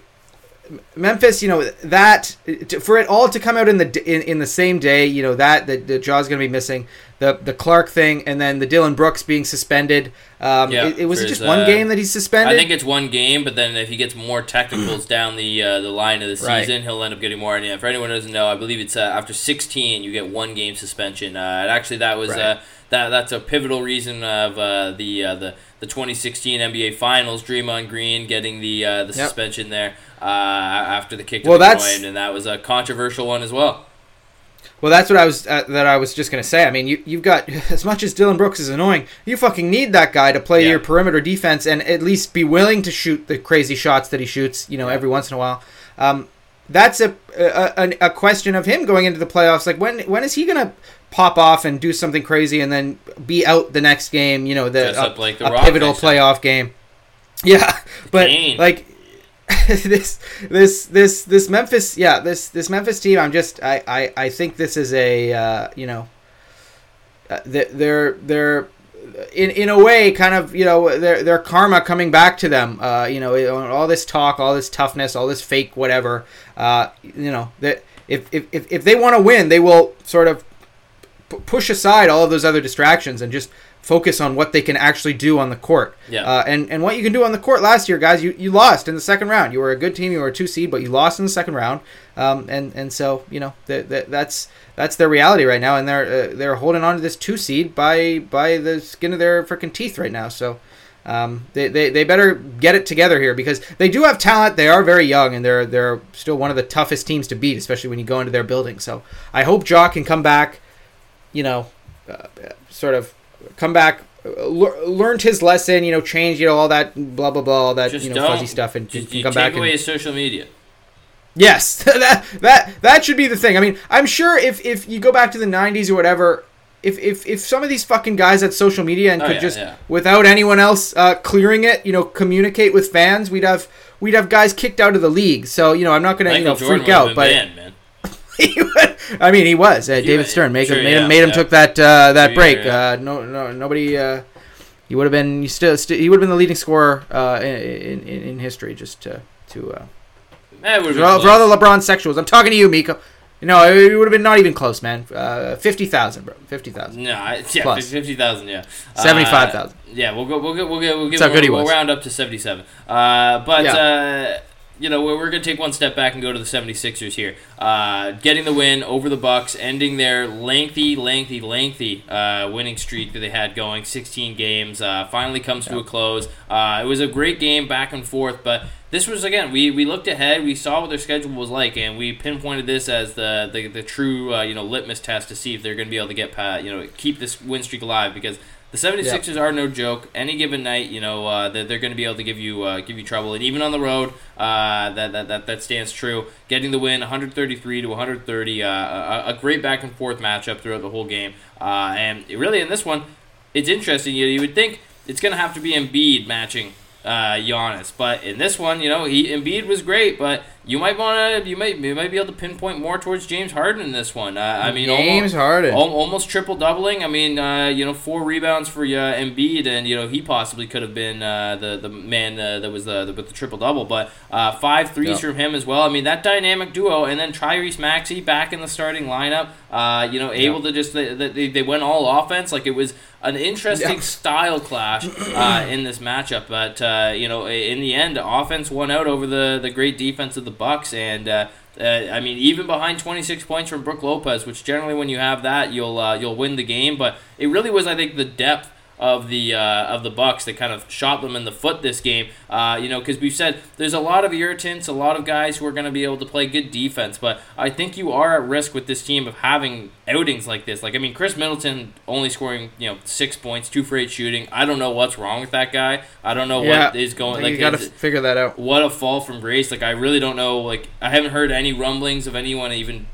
Memphis, you know that for it all to come out in the in, in the same day, you know that the, the Ja's going to be missing the the Clarke thing, and then the Dillon Brooks being suspended. Um, Yeah, it, it was it just one uh, game that he's suspended. I think it's one game, but then if he gets more technicals down the uh, the line of the Right. season, he'll end up getting more. And yeah, for anyone who doesn't know, I believe it's uh, after 16 you get one game suspension. Uh, and actually, that was Right. uh, that that's a pivotal reason of uh, the uh, the the 2016 NBA Finals. Draymond Green getting the uh, the Yep. suspension there uh, after the kick to Well, the that's- groin, and that was a controversial one as well. Well, that's what I was uh, that I was just gonna say. I mean, you you've got as much as Dillon Brooks is annoying, you fucking need that guy to play Yeah. your perimeter defense and at least be willing to shoot the crazy shots that he shoots. You know, every once in a while. Um, that's a, a a question of him going into the playoffs. Like when when is he gonna pop off and do something crazy and then be out the next game? You know, the a, like the a pivotal playoff game. Yeah, but Kane. like this this this this Memphis yeah this this Memphis team I'm just I I, I think this is a uh, you know uh, they're they're in in a way kind of you know their their karma coming back to them uh, you know all this talk all this toughness all this fake whatever uh, you know that if, if if they want to win they will sort of p- push aside all of those other distractions and just focus on what they can actually do on the court. Yeah. Uh, and and what you can do on the court last year, guys, you, you lost in the second round. You were a good team. You were a two seed, but you lost in the second round. Um, and and so you know that that that's that's their reality right now, and they're uh, they're holding on to this two seed by by the skin of their freaking teeth right now. So. Um, they, they, they better get it together here because they do have talent. They are very young and they're they're still one of the toughest teams to beat, especially when you go into their building. So I hope Ja can come back, you know, uh, sort of come back, lear- learned his lesson, you know, changed, you know, all that blah blah blah, all that Just you know fuzzy stuff, and Just come take back. away And, his social media. yes, that that that should be the thing. I mean, I'm sure if if you go back to the '90s or whatever. If, if, if some of these fucking guys had social media and Oh, could yeah, just yeah. without anyone else uh, clearing it, you know, communicate with fans, we'd have we'd have guys kicked out of the league. So you know, I'm not gonna Michael you know Jordan freak out, but banned, man. he would- I mean, he was. Uh, David Stern made sure, him, made yeah, him, made him yeah. took that uh, that Sure, break. yeah. Uh, no, no, nobody. Uh, he would have been. You still, st- he would have been the leading scorer uh, in, in in history. Just to to uh, for, for all the LeBron sexuals. I'm talking to you, Miko. No, it would have been not even close, man. Uh, Fifty thousand, bro. Fifty thousand. No, yeah, Plus. fifty thousand. Yeah, Uh, 75,000. yeah, we'll go. We'll go. We'll go. We'll give. That's how good he we'll, we'll round up to seventy-seven. Uh, but Yeah. You know, we're, we're gonna take one step back and go to the 76ers here. Uh, getting the win over the Bucks, ending their lengthy, lengthy, lengthy uh, winning streak that they had going, 16 games. Uh, finally comes to a close. Uh, it was a great game, back and forth, but. This was again. We, we looked ahead. We saw what their schedule was like, and we pinpointed this as the the, the true uh, you know litmus test to see if they're going to be able to get you know keep this win streak alive because the 76ers are no joke. Any given night, you know, uh, they're, they're going to be able to give you uh, give you trouble, and even on the road, uh, that, that that that stands true. Getting the win, 133 to 130, uh, a, a great back and forth matchup throughout the whole game, uh, and really in this one, it's interesting. You, you would think it's going to have to be Embiid matching uh, Giannis. But in this one, you know, he Embiid was great, but you might want to, you might, you might be able to pinpoint more towards James Harden in this one. Uh, I mean, James almost, Harden. al- almost triple doubling. I mean, uh, you know, four rebounds for uh, Embiid, and you know he possibly could have been uh, the the man uh, that was the, the with the triple double. But uh, five threes Yeah. from him as well. I mean, that dynamic duo, and then Tyrese Maxey back in the starting lineup. Uh, you know, able to just they, they, they went all offense. Like it was an interesting Yeah. style clash uh, in this matchup. But uh, you know, in the end, offense won out over the the great defense of the Bucks, and uh, uh, I mean, even behind 26 points from Brook Lopez, which generally when you have that, you'll uh, you'll win the game. But it really was, I think, the depth of the uh, of the Bucks that kind of shot them in the foot this game. Uh, you know, because we've said there's a lot of irritants, a lot of guys who are going to be able to play good defense, but I think you are at risk with this team of having outings like this. Like I mean, Khris Middleton only scoring you know six points, two for eight shooting. I don't know what's wrong with that guy. I don't know Yeah. what is going. you Like got to figure that out. what a fall from grace. Like I really don't know. Like I haven't heard any rumblings of anyone even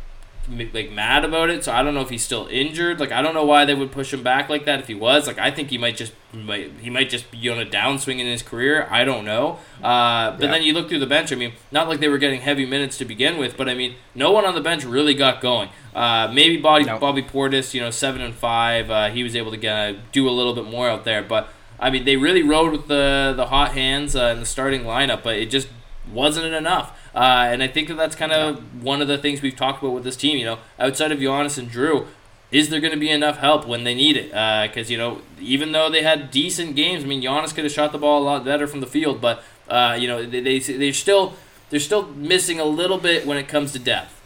like mad about it. So I don't know if he's still injured. Like I don't know why they would push him back like that if he was. Like I think he might just might, he might just be on a downswing in his career. I don't know. Uh, but Yeah. then you look through the bench. I mean, not like they were getting heavy minutes to begin with, but I mean, no one on the bench really got going. Uh, maybe Bobby No. Bobby Portis, you know, seven and five. Uh, he was able to get, do a little bit more out there, but. I mean, they really rode with the the hot hands uh, in the starting lineup, but it just wasn't enough. Uh, and I think that that's kind of one of the things we've talked about with this team. You know, outside of Giannis and Jrue, is there going to be enough help when they need it? Because uh, you know, even though they had decent games, I mean, Giannis could have shot the ball a lot better from the field, but uh, you know, they, they they're still they're still missing a little bit when it comes to depth.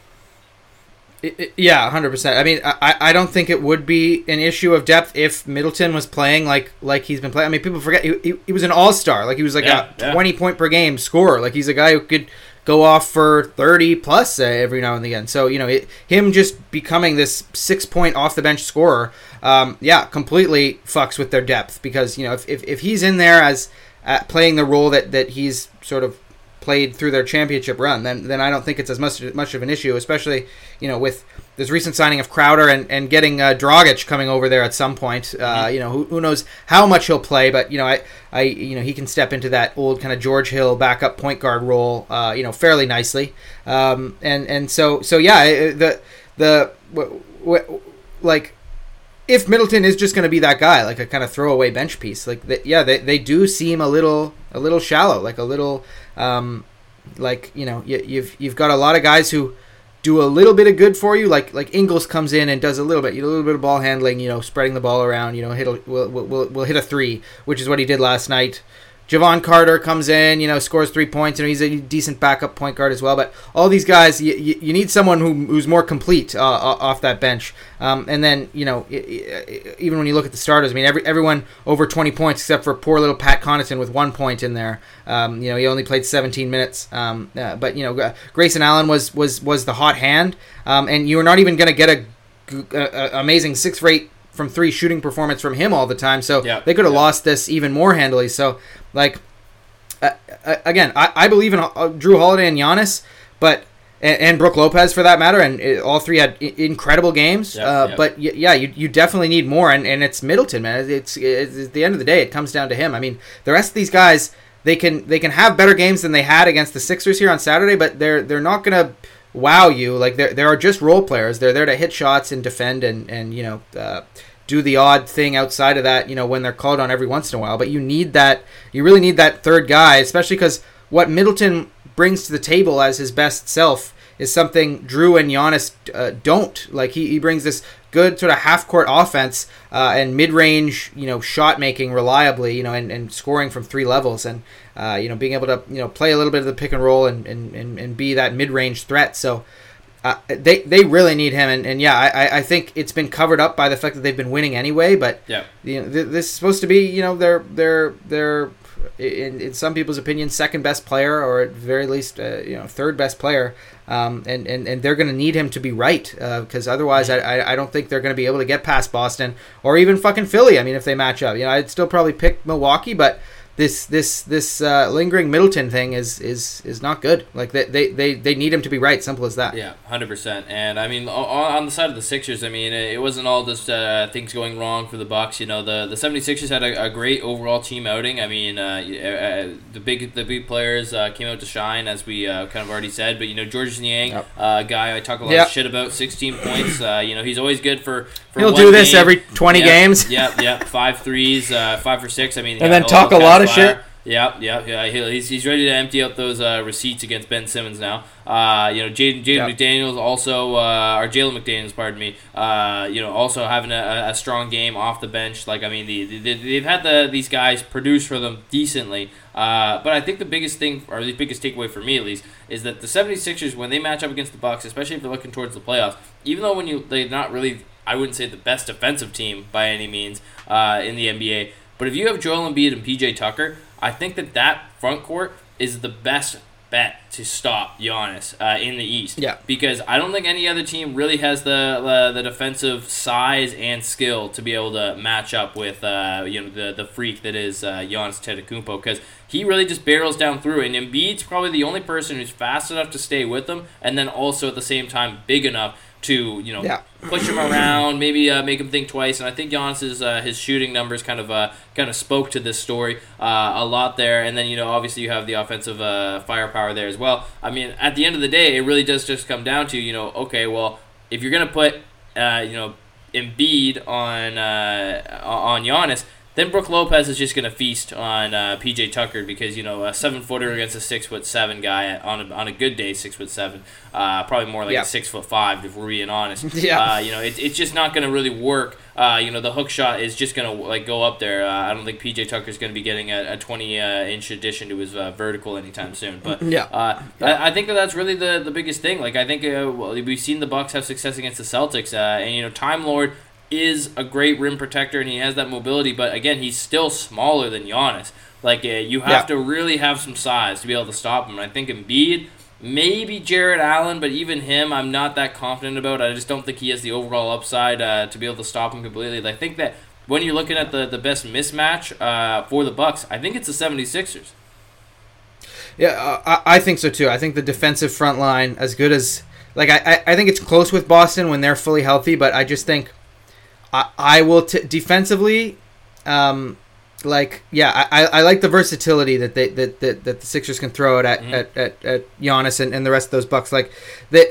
It, it, yeah, hundred percent. I mean, I, I don't think it would be an issue of depth if Middleton was playing like like he's been playing. I mean, people forget he, he, he was an all star. Like he was like Yeah, a yeah. twenty point per game scorer. Like he's a guy who could go off for thirty plus uh, every now and again. So you know, it, him just becoming this six point off the bench scorer, um, yeah, completely fucks with their depth because you know if if, if he's in there as uh, playing the role that that he's sort of played through their championship run, then then I don't think it's as much much of an issue, especially you know with this recent signing of Crowder and, and getting uh, Dragic coming over there at some point. Uh, you know who, who knows how much he'll play, but you know I, I you know he can step into that old kind of George Hill backup point guard role, uh, you know fairly nicely. Um, and and so so yeah the the w- w- like if Middleton is just going to be that guy, like a kind of throwaway bench piece, like they, yeah, they, they do seem a little a little shallow, like a little um, like you know you, you've you've got a lot of guys who do a little bit of good for you, like like Ingles comes in and does a little bit, you know, a little bit of ball handling, you know, spreading the ball around, you know, hit a, will will will hit a three, which is what he did last night. Jevon Carter comes in, you know, scores three points, and he's a decent backup point guard as well. But all these guys, you, you, you need someone who, who's more complete uh, off that bench. Um, and then, you know, even when you look at the starters, I mean, every, everyone over 20 points except for poor little Pat Connaughton with one point in there. Um, you know, he only played 17 minutes. Um, uh, but, you know, Grayson Allen was, was, was the hot hand. Um, and you were not even going to get a, a, a amazing six rate from three shooting performance from him all the time. So Yeah, they could have yeah. lost this even more handily. So, like, uh, uh, again, I, I believe in uh, Jrue Holiday and Giannis, but and, and Brook Lopez for that matter, and uh, all three had I- incredible games. Yeah, uh, yeah. But y- yeah, you, you definitely need more, and, and it's Middleton, man. It's, it's at the end of the day, it comes down to him. I mean, the rest of these guys, they can they can have better games than they had against the Sixers here on Saturday, but they're they're not gonna wow you. Like they they are just role players. They're there to hit shots and defend and and you know. Do the odd thing outside of that, you know, when they're called on every once in a while. But you need that. You really need that third guy, especially because what Middleton brings to the table as his best self is something Jrue and Giannis uh, don't. Like he, he brings this good sort of half court offense uh, and mid range, you know, shot making reliably, you know, and, and scoring from three levels and uh, you know being able to you know play a little bit of the pick and roll and and, and, and be that mid range threat. So. Uh, they they really need him, and, and yeah, I, I think it's been covered up by the fact that they've been winning anyway. But Yeah. you know, th- this is supposed to be you know their their their in, in some people's opinion second best player or at very least uh, you know third best player um, and, and and they're going to need him to be right because otherwise I, I I don't think they're going to be able to get past Boston or even fucking Philly I mean if they match up you know I'd still probably pick Milwaukee but this this this uh, lingering Middleton thing is is is not good like they, they they they need him to be right simple as that Yeah, hundred percent. And I mean, on, on the side of the Sixers, I mean, it wasn't all just uh, things going wrong for the Bucks. You know, the the 76ers had a, a great overall team outing. I mean, uh, uh, the big the big players uh, came out to shine, as we uh, kind of already said. But you know, Georges Niang, Yep. uh, guy I talk a lot Yep. of shit about, 16 points. Uh, you know, he's always good for. for He'll one do this game. every 20 Yep, games. Yep, yep. Five threes, uh, five for six. I mean, And yeah, then talk a lot of fire. shit. Yep, yep, yeah. He, he's, he's ready to empty out those uh, receipts against Ben Simmons now. Uh, you know, Jaden Jaden Yep. McDaniels also, uh, or Jalen McDaniels, pardon me. Uh, you know, also having a, a strong game off the bench. Like I mean, the, the, they've had the these guys produce for them decently. Uh, but I think the biggest thing, or the biggest takeaway for me at least, is that the 76ers, when they match up against the Bucks, especially if they're looking towards the playoffs, even though when you they're not really, I wouldn't say the best defensive team by any means uh, in the NBA. But if you have Joel Embiid and PJ Tucker, I think that that front court is the best bet to stop Giannis uh, in the East. Yeah. Because I don't think any other team really has the the, the defensive size and skill to be able to match up with uh, you know the the freak that is uh, Giannis Antetokounmpo because he really just barrels down through and Embiid's probably the only person who's fast enough to stay with him and then also at the same time big enough to you know Yeah. push him around, maybe uh, make him think twice. And I think Giannis's uh, his shooting numbers kind of uh, kind of spoke to this story uh, a lot there. And then you know obviously you have the offensive uh, firepower there as well. I mean at the end of the day, it really does just come down to you know okay, well if you're gonna put uh, you know Embiid on uh, on Giannis. Then Brook Lopez is just going to feast on uh, PJ Tucker because you know a seven footer against a six foot seven guy on a, on a good day, six foot seven, uh, probably more like Yeah. a six foot five if we're being honest. Yeah. Uh, you know, it, it's just not going to really work. Uh, you know, the hook shot is just going to like go up there. Uh, I don't think PJ Tucker is going to be getting a, a 20 uh, inch addition to his uh, vertical anytime soon. But Yeah. uh, I, I think that that's really the, the biggest thing. Like I think uh, well, we've seen the Bucks have success against the Celtics, uh, and you know, Time Lord is a great rim protector and he has that mobility. But again, he's still smaller than Giannis. Like uh, you have Yeah. to really have some size to be able to stop him. And I think Embiid. Maybe Jarrett Allen, but even him, I'm not that confident about. I just don't think he has the overall upside uh, to be able to stop him completely. I think that when you're looking at the, the best mismatch uh, for the Bucks, I think it's the 76ers. Yeah, uh, I, I think so too. I think the defensive front line, as good as like I, I, I think it's close with Boston when they're fully healthy, but I just think I, I will t- defensively, um, like yeah, I, I like the versatility that they that, that, that the Sixers can throw it at Mhm. at, at, at Giannis and, and the rest of those Bucks. Like that,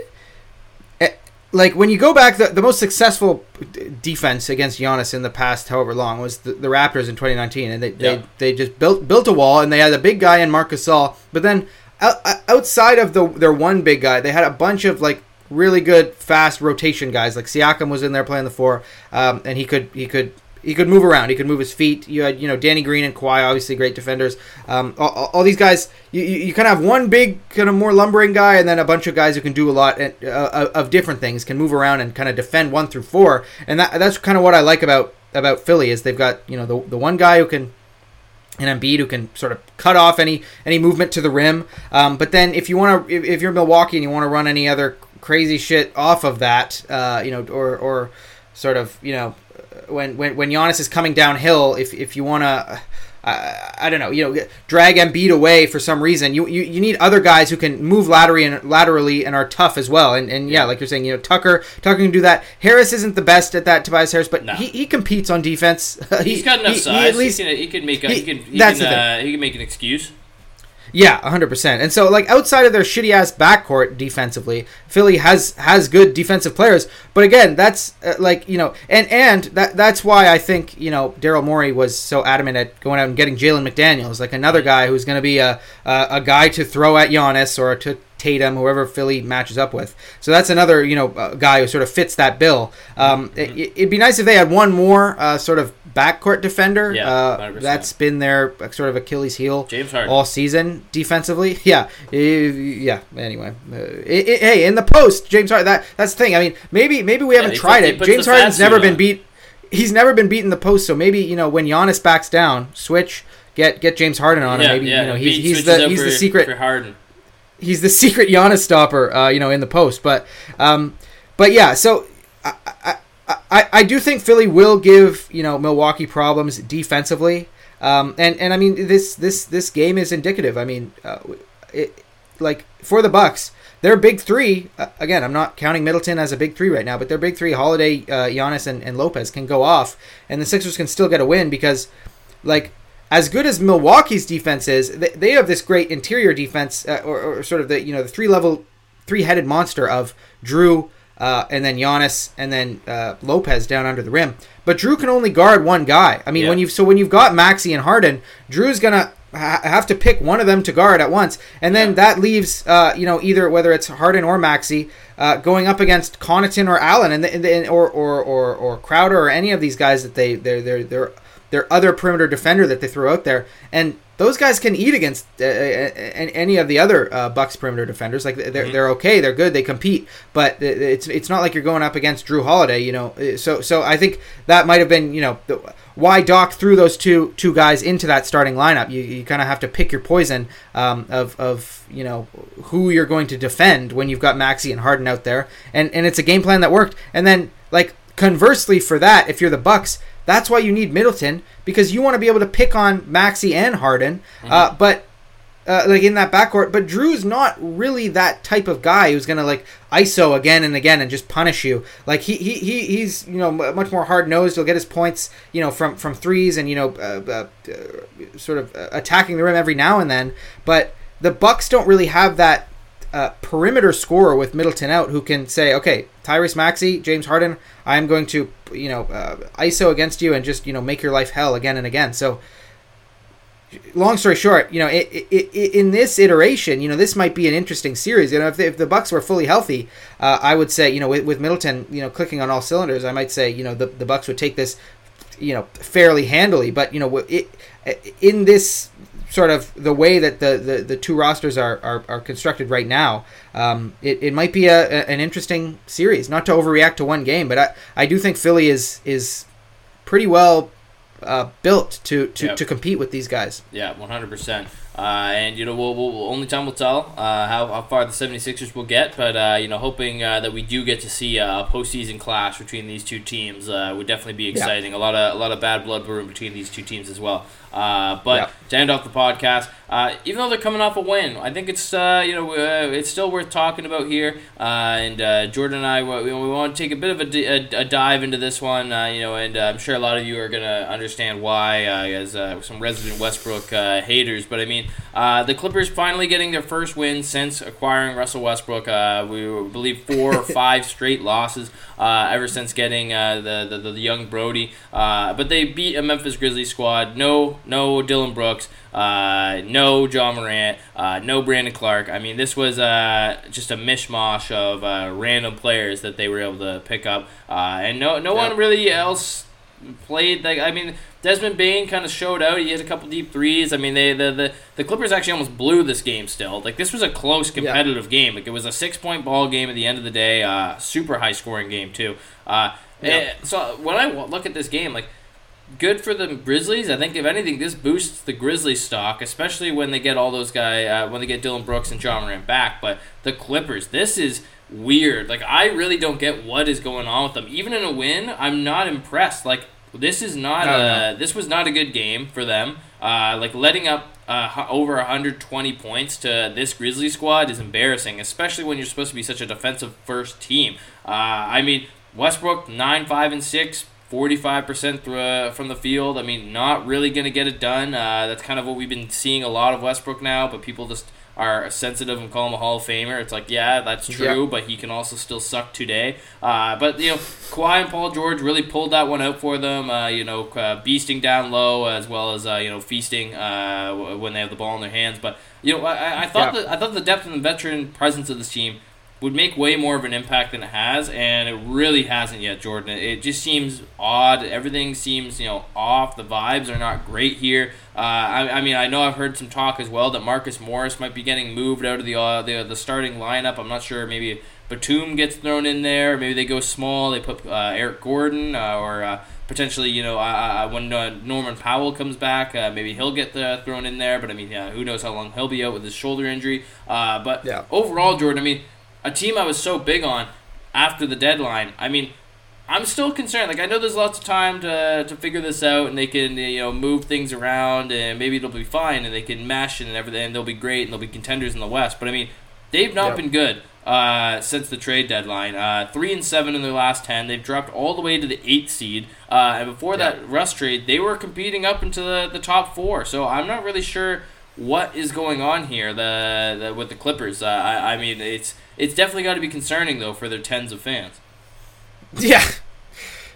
eh, like when you go back, the, the most successful d- defense against Giannis in the past however long was the, the Raptors in 2019, and they, Yeah. they they just built built a wall, and they had a big guy in Marc Gasol, but then out, outside of the their one big guy, they had a bunch of like really good fast rotation guys. Like Siakam was in there playing the four, um, and he could he could. He could move around. He could move his feet. You had, you know, Danny Green and Kawhi, obviously great defenders. Um, all, all- these guys, you, you, you kind of have one big, kind of more lumbering guy, and then a bunch of guys who can do a lot uh, uh, of different things, can move around and kind of defend one through four. And that, that's kind of what I like about about Philly is they've got you know the the one guy who can and Embiid who can sort of cut off any any movement to the rim. Um, but then if you want to, if, if you're Milwaukee and you want to run any other crazy shit off of that, uh, you know, or or sort of you know when when when Giannis is coming downhill, if if you want to. I, I don't know, you know, drag Embiid away for some reason. You, you you need other guys who can move laterally and laterally and are tough as well. And and yeah, like you're saying, you know, Tucker Tucker can do that. Harris isn't the best at that, Tobias Harris, but No. he, he competes on defense. He's got enough he- he size. at least he, can, he can make a, he, he- can he that's can, the uh, he can make an excuse. Yeah, hundred percent. And so, like outside of their shitty ass backcourt defensively, Philly has has good defensive players. But again, that's uh, like you know, and and that that's why I think you know Daryl Morey was so adamant at going out and getting Jalen McDaniels, like another guy who's going to be a, a a guy to throw at Giannis or to Tatum, whoever Philly matches up with. So that's another you know uh, guy who sort of fits that bill. Um, Mm-hmm. it, it'd be nice if they had one more uh, sort of backcourt defender. Yeah, uh, 100%. that's been their sort of Achilles heel James Harden. all season defensively. Yeah, yeah. Anyway, uh, it, it- hey, in the post, James Harden. That that's the thing. I mean, maybe maybe we haven't tried it. James Harden's never been on. beat. He's never been beaten in the post. So maybe you know when Giannis backs down, switch. Get get James Harden on him. yeah, Maybe you know he's he's the he's the secret for Harden. he's the secret Giannis stopper, uh, you know, in the post. But, um, but yeah, so I, I, I, I do think Philly will give you know Milwaukee problems defensively, um, and and I mean this this this game is indicative. I mean, uh, it, like for the Bucks, their big three. Uh, again, I'm not counting Middleton as a big three right now, but their big three: Holiday, uh, Giannis, and, and Lopez can go off, and the Sixers can still get a win because, like as good as Milwaukee's defense is, they, they have this great interior defense, uh, or, or sort of the you know the three level, three headed monster of Jrue, uh, and then Giannis, and then uh, Lopez down under the rim. But Jrue can only guard one guy. I mean, Yeah. when you so when you've got Maxey and Harden, Jrue's gonna ha- have to pick one of them to guard at once, and then Yeah. that leaves uh, you know either whether it's Harden or Maxey. Uh, going up against Connaughton or Allen, and, the, and the, or, or or or Crowder or any of these guys that they they're they're they're their other perimeter defender that they throw out there, and those guys can eat against uh, uh, any of the other uh, Bucks perimeter defenders. Like they're Mhm. they're okay, they're good, they compete, but it's it's not like you're going up against Jrue Holiday, you know. Uh, So so I think that might have been you know why Doc threw those two two guys into that starting lineup. You, you kind of have to pick your poison um, of of you know who you're going to defend when you've got Maxey and Harden out there, and and it's a game plan that worked. And then like conversely for that, if you're the Bucks, that's why you need Middleton because you want to be able to pick on Maxey and Harden, uh, but. Uh, like in that backcourt, but Jrue's not really that type of guy who's gonna like ISO again and again and just punish you. Like he he, he he's you know much more hard nosed. He'll get his points you know from from threes and you know uh, uh, uh, sort of uh, attacking the rim every now and then. But the Bucks don't really have that uh, perimeter scorer with Middleton out who can say, okay, Tyrese Maxey, James Harden, I'm going to you know uh, ISO against you and just you know make your life hell again and again. So long story short, you know, it, it, it, in this iteration, you know, this might be an interesting series. You know, if the, if the Bucks were fully healthy, uh, I would say, you know, with, with Middleton, you know, clicking on all cylinders, I might say, you know, the, the Bucks would take this, you know, fairly handily. But you know, it, in this sort of the way that the, the, the two rosters are, are, are constructed right now, um, it, it might be a, a, an interesting series. Not to overreact to one game, but I, I do think Philly is is pretty well uh, built to to, yep. to compete with these guys. Yeah, one hundred percent. Uh, and you know, we'll, we'll, only time will tell uh, how, how far the 76ers will get. But uh, you know, hoping uh, that we do get to see a postseason clash between these two teams uh, would definitely be exciting. Yeah. A lot of a lot of bad blood brewing between these two teams as well. Uh, but yeah. to end off the podcast, uh, even though they're coming off a win, I think it's uh, you know uh, it's still worth talking about here. Uh, and uh, Jordan and I we, we, want to take a bit of a dive into this one, you know, and I'm sure a lot of you are gonna understand why as some resident Westbrook haters. But I mean, the Clippers finally getting their first win since acquiring Russell Westbrook. we believe four or five straight losses ever since getting the, the, the young Brodie. but they beat a Memphis Grizzlies squad. No no Dillon Brooks, uh, no Ja Morant, uh, no Brandon Clarke. I mean, this was uh, just a mishmash of uh, random players that they were able to pick up, uh, and no no one really else played. Like I mean, Desmond Bane kind of showed out. He had a couple deep threes. I mean, they the, the the Clippers actually almost blew this game. Still, like this was a close, competitive yeah. game. Like it was a six point ball game at the end of the day. Uh, super high scoring game too. Uh, yeah. So when I look at this game, like good for the Grizzlies. I think if anything, this boosts the Grizzlies stock, especially when they get all those guys uh, when they get Dillon Brooks and Ja Morant back. But the Clippers, this is weird. Like I really don't get what is going on with them. Even in a win, I'm not impressed. Like this is not no, a no. this was not a good game for them. Uh, like letting up uh, over 120 points to this Grizzly squad is embarrassing, especially when you're supposed to be such a defensive first team. Uh, I mean, Westbrook nine, five, and six 45% uh, from the field. I mean, not really going to get it done. Uh, that's kind of what we've been seeing a lot of Westbrook now, but people just are sensitive and call him a Hall of Famer. It's like, yeah, that's true, but he can also still suck today. Uh, but, you know, Kawhi and Paul George really pulled that one out for them, uh, you know, uh, beasting down low as well as, uh, you know, feasting uh, when they have the ball in their hands. But, you know, I, I thought, that, I thought the depth and the veteran presence of this team would make way more of an impact than it has, and it really hasn't yet, Jordan. It just seems odd. Everything seems, you know, off. The vibes are not great here. Uh, I, I, mean, I know I've heard some talk as well that Marcus Morris might be getting moved out of the uh, the, the starting lineup. I'm not sure. Maybe Batum gets thrown in there. Maybe they go small. They put uh, Eric Gordon uh, or uh, potentially, you know, uh, when Norman Powell comes back, maybe he'll get thrown in there. But I mean, yeah, who knows how long he'll be out with his shoulder injury. but yeah. overall, Jordan, I mean a team I was so big on after the deadline. I mean, I'm still concerned. Like I know there's lots of time to to figure this out, and they can you know move things around, and maybe it'll be fine, and they can mesh and everything, and they'll be great, and they'll be contenders in the West. But I mean, they've not yep. been good uh, since the trade deadline. Uh, three and seven in their last ten. They've dropped all the way to the eighth seed. Uh, and before yep. that Russ trade, they were competing up into the, the top four. So I'm not really sure what is going on here the, the with the Clippers. Uh, I, I mean, it's it's definitely got to be concerning though for their tens of fans. Yeah,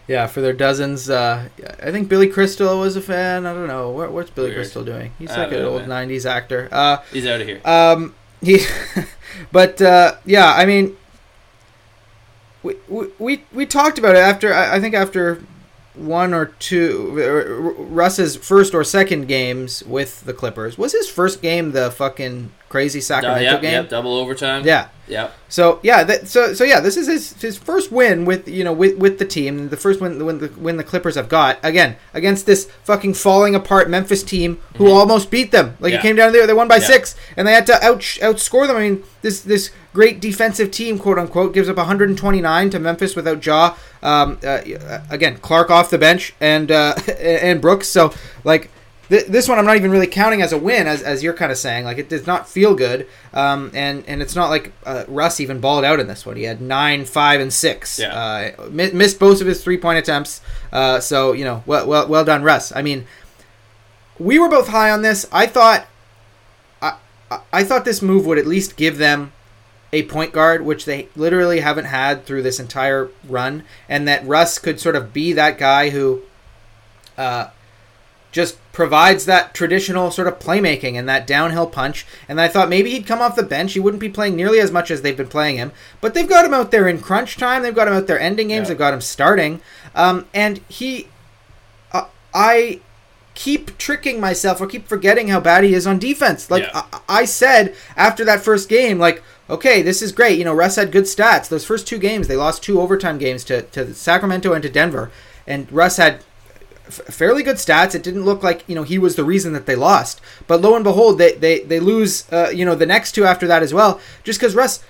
yeah, for their dozens. Uh, I think Billy Crystal was a fan. I don't know what, what's Billy Weird. Crystal doing. He's like an old man. '90s actor. Uh, He's out of here. Um, he, but uh, yeah, I mean, we, we we talked about it after. I, I think after one or two Russ's first or second games with the Clippers. Was his first game the fucking crazy Sacramento uh, yep, game? Yep, double overtime. Yeah. Yeah. So yeah, that, so so yeah, this is his, his first win with you know with, with the team. The first win when the when the Clippers have got again against this fucking falling apart Memphis team who mm-hmm. almost beat them. Like yeah. it came down there, they won by yeah. six, and they had to out outscore them. I mean, this this great defensive team, quote unquote, gives up 129 to Memphis without Ja. Um, uh, again, Clarke off the bench and uh, and Brooks. So like this one I'm not even really counting as a win, as, as you're kind of saying. Like it does not feel good, um, and and it's not like uh, Russ even balled out in this one. He had nine, five, and six. Yeah. Uh, missed both of his three point attempts. Uh, so you know, well, well, well done, Russ. I mean, we were both high on this. I thought, I, I thought this move would at least give them a point guard, which they literally haven't had through this entire run, and that Russ could sort of be that guy who uh, just provides that traditional sort of playmaking and that downhill punch. And I thought maybe he'd come off the bench. He wouldn't be playing nearly as much as they've been playing him. But they've got him out there in crunch time. They've got him out there ending games. Yeah. They've got him starting. Um, and he, uh, I keep tricking myself or keep forgetting how bad he is on defense. Like Yeah. I, I said after that first game, like, okay, this is great. You know, Russ had good stats. Those first two games, they lost two overtime games to, to Sacramento and to Denver. And Russ had fairly good stats. It didn't look like you know he was the reason that they lost, but lo and behold, they they they lose. Uh, you know the next two after that as well, just because Russ.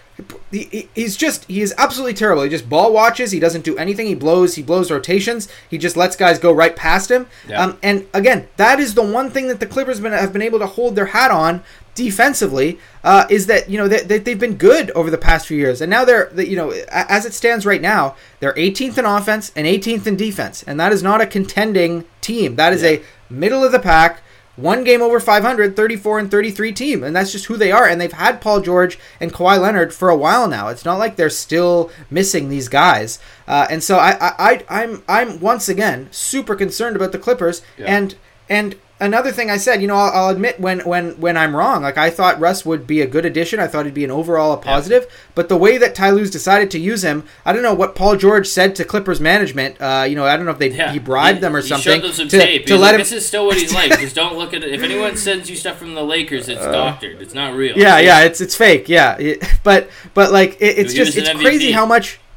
He, he- he's just he is absolutely terrible. He just ball watches. He doesn't do anything. He blows. He blows rotations. He just lets guys go right past him. Yeah. Um, and again, that is the one thing that the Clippers been, have been able to hold their hat on defensively uh, is that you know they, they, they've been good over the past few years, and now they're you know as it stands right now, they're 18th in offense and 18th in defense, and that is not a contending team. That is a middle of the pack. One game over 500, 34 and 33 team, and that's just who they are. And they've had Paul George and Kawhi Leonard for a while now. It's not like they're still missing these guys. Uh, and so I, I, I, I'm, I'm once again super concerned about the Clippers. Yeah. And and another thing I said, you know, I'll, I'll admit when when when I'm wrong. Like I thought Russ would be a good addition. I thought he'd be an overall a positive. But the way that Ty Lue's decided to use him, I don't know what Paul George said to Clippers management. Uh, you know, I don't know if they Yeah. he bribed He- them or something them some to, tape. to let like, him. This is still what he's like. Just don't look at it. If anyone sends you stuff from the Lakers, it's doctored. It's not real. Uh, Yeah, yeah, it's it's fake. Yeah, but but like it, it's He just it's crazy how much.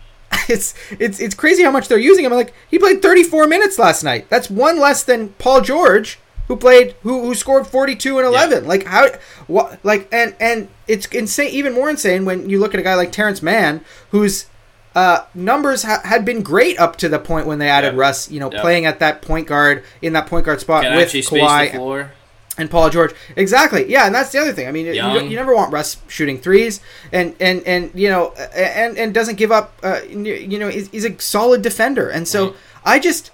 It's it's it's crazy how much they're using him. Like he played 34 minutes last night. That's one less than Paul George, who played who who scored 42 and 11. Like how what like and and it's insane. Even more insane when you look at a guy like Terance Mann, whose uh, numbers ha- had been great up to the point when they added Yeah. Russ. You know, Yeah. playing at that point guard in that point guard spot Can with Kawhi and Paul George. Exactly. Yeah, and that's the other thing. I mean, you, you never want Russ shooting threes, and and and you know, and and doesn't give up. Uh, you know, he's, he's a solid defender, and so Right. I just.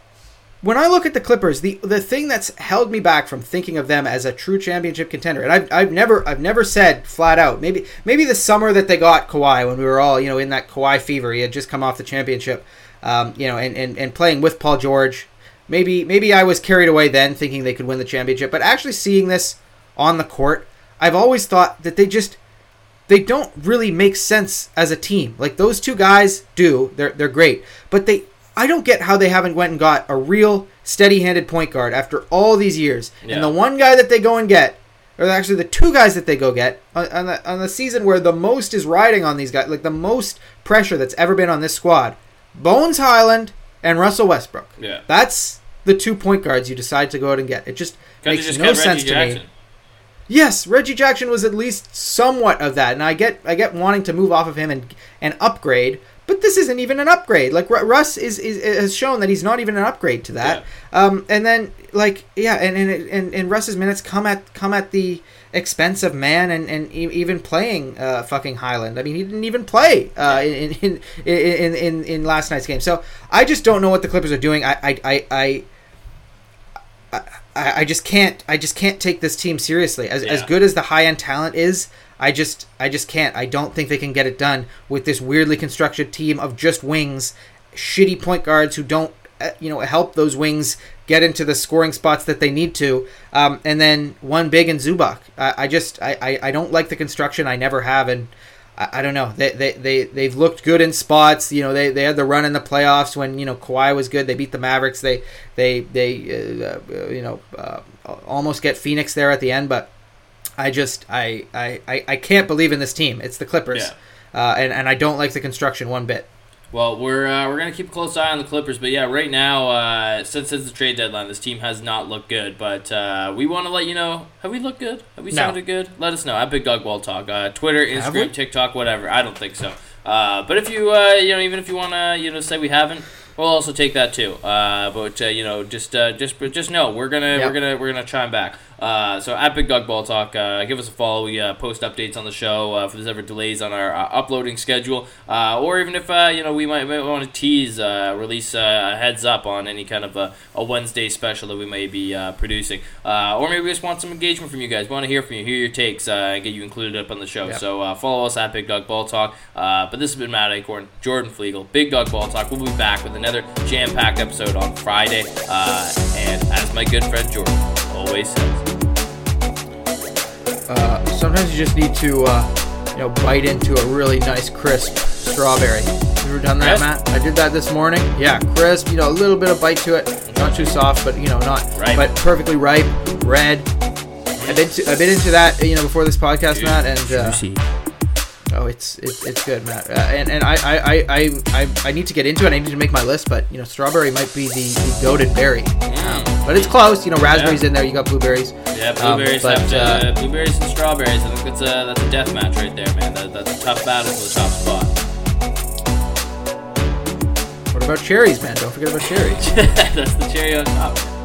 When I look at the Clippers, the the thing that's held me back from thinking of them as a true championship contender, and I've, I've never I've never said flat out maybe maybe the summer that they got Kawhi when we were all you know in that Kawhi fever, he had just come off the championship, um, you know, and, and, and playing with Paul George, maybe maybe I was carried away then thinking they could win the championship, but actually seeing this on the court, I've always thought that they just they don't really make sense as a team. Like those two guys do, they're they're great, but they I don't get how they haven't went and got a real steady-handed point guard after all these years. Yeah. And the one guy that they go and get, or actually the two guys that they go get on, on the on the season where the most is riding on these guys, like the most pressure that's ever been on this squad, Bones Hyland and Russell Westbrook. Yeah. That's the two point guards you decide to go out and get. It just makes no sense Reggie to Jackson. me. Yes, Reggie Jackson was at least somewhat of that, and I get I get wanting to move off of him and and upgrade, but this isn't even an upgrade. Like Russ is, is has shown that he's not even an upgrade to that. Um, and then like yeah, and and, and and Russ's minutes come at come at the expense of Mann and and even playing uh, fucking Hyland. I mean, he didn't even play uh, in, in in in in last night's game. So I just don't know what the Clippers are doing. I I I. I I, I just can't I just can't take this team seriously. As, as good as the high end talent is, I just I just can't. I don't think they can get it done with this weirdly constructed team of just wings, shitty point guards who don't uh, you know help those wings get into the scoring spots that they need to, um, and then one big and Zubac. I, I just I, I, I don't like the construction. I never have, and I, I don't know. They, they they they've looked good in spots. You know, they, they had the run in the playoffs when you know Kawhi was good. They beat the Mavericks. They they they uh, uh, you know uh, almost get Phoenix there at the end, but I just I I, I, I can't believe in this team. It's the Clippers, Yeah. uh, and and I don't like the construction one bit. Well, we're uh, we're gonna keep a close eye on the Clippers, but yeah, right now, uh, since it's the trade deadline, this team has not looked good. But uh, we want to let you know: have we looked good? Have we No. sounded good? Let us know at Big Dog Ball Talk, uh, Twitter, Instagram, TikTok, whatever. I don't think so. Uh, but if you uh, you know, even if you want to you know say we haven't, we'll also take that too. Uh, but uh, you know, just uh, just just know we're gonna Yep. we're gonna we're gonna chime back. Uh, so at Big Dog Ball Talk, uh, give us a follow. We uh, post updates on the show uh, if there's ever delays on our uh, uploading schedule, uh, or even if uh, you know we might, might want to tease, uh, release uh, a heads up on any kind of a, a Wednesday special that we may be uh, producing, uh, or maybe we just want some engagement from you guys. We want to hear from you, hear your takes, uh, and get you included up on the show. Yeah. So uh, follow us at Big Dog Ball Talk. Uh, but this has been Matt Acorn, Jordan Flegel, Big Dog Ball Talk. We'll be back with another jam-packed episode on Friday, uh, and as my good friend Jordan always says. Uh, sometimes you just need to, uh, you know, bite into a really nice crisp strawberry. You ever done that? Matt? I did that this morning. Yeah, crisp. You know, a little bit of bite to it, not too soft, but you know, not Ripe. but perfectly ripe, red. I've been to, I've been into that, you know, before this podcast, Matt, and uh, Juicy. oh, it's it's it's good, Matt. Uh, and and I, I, I, I, I need to get into it. I need to make my list, but you know, strawberry might be the, the goaded berry. Mm. But it's close. You know, raspberries in there. You got blueberries. Yeah, Um, blueberries but, have to, uh, blueberries and strawberries. I think that's a that's a death match right there, man. That, that's a tough battle for the top spot. What about cherries, man? Don't forget about cherries. that's the cherry on top.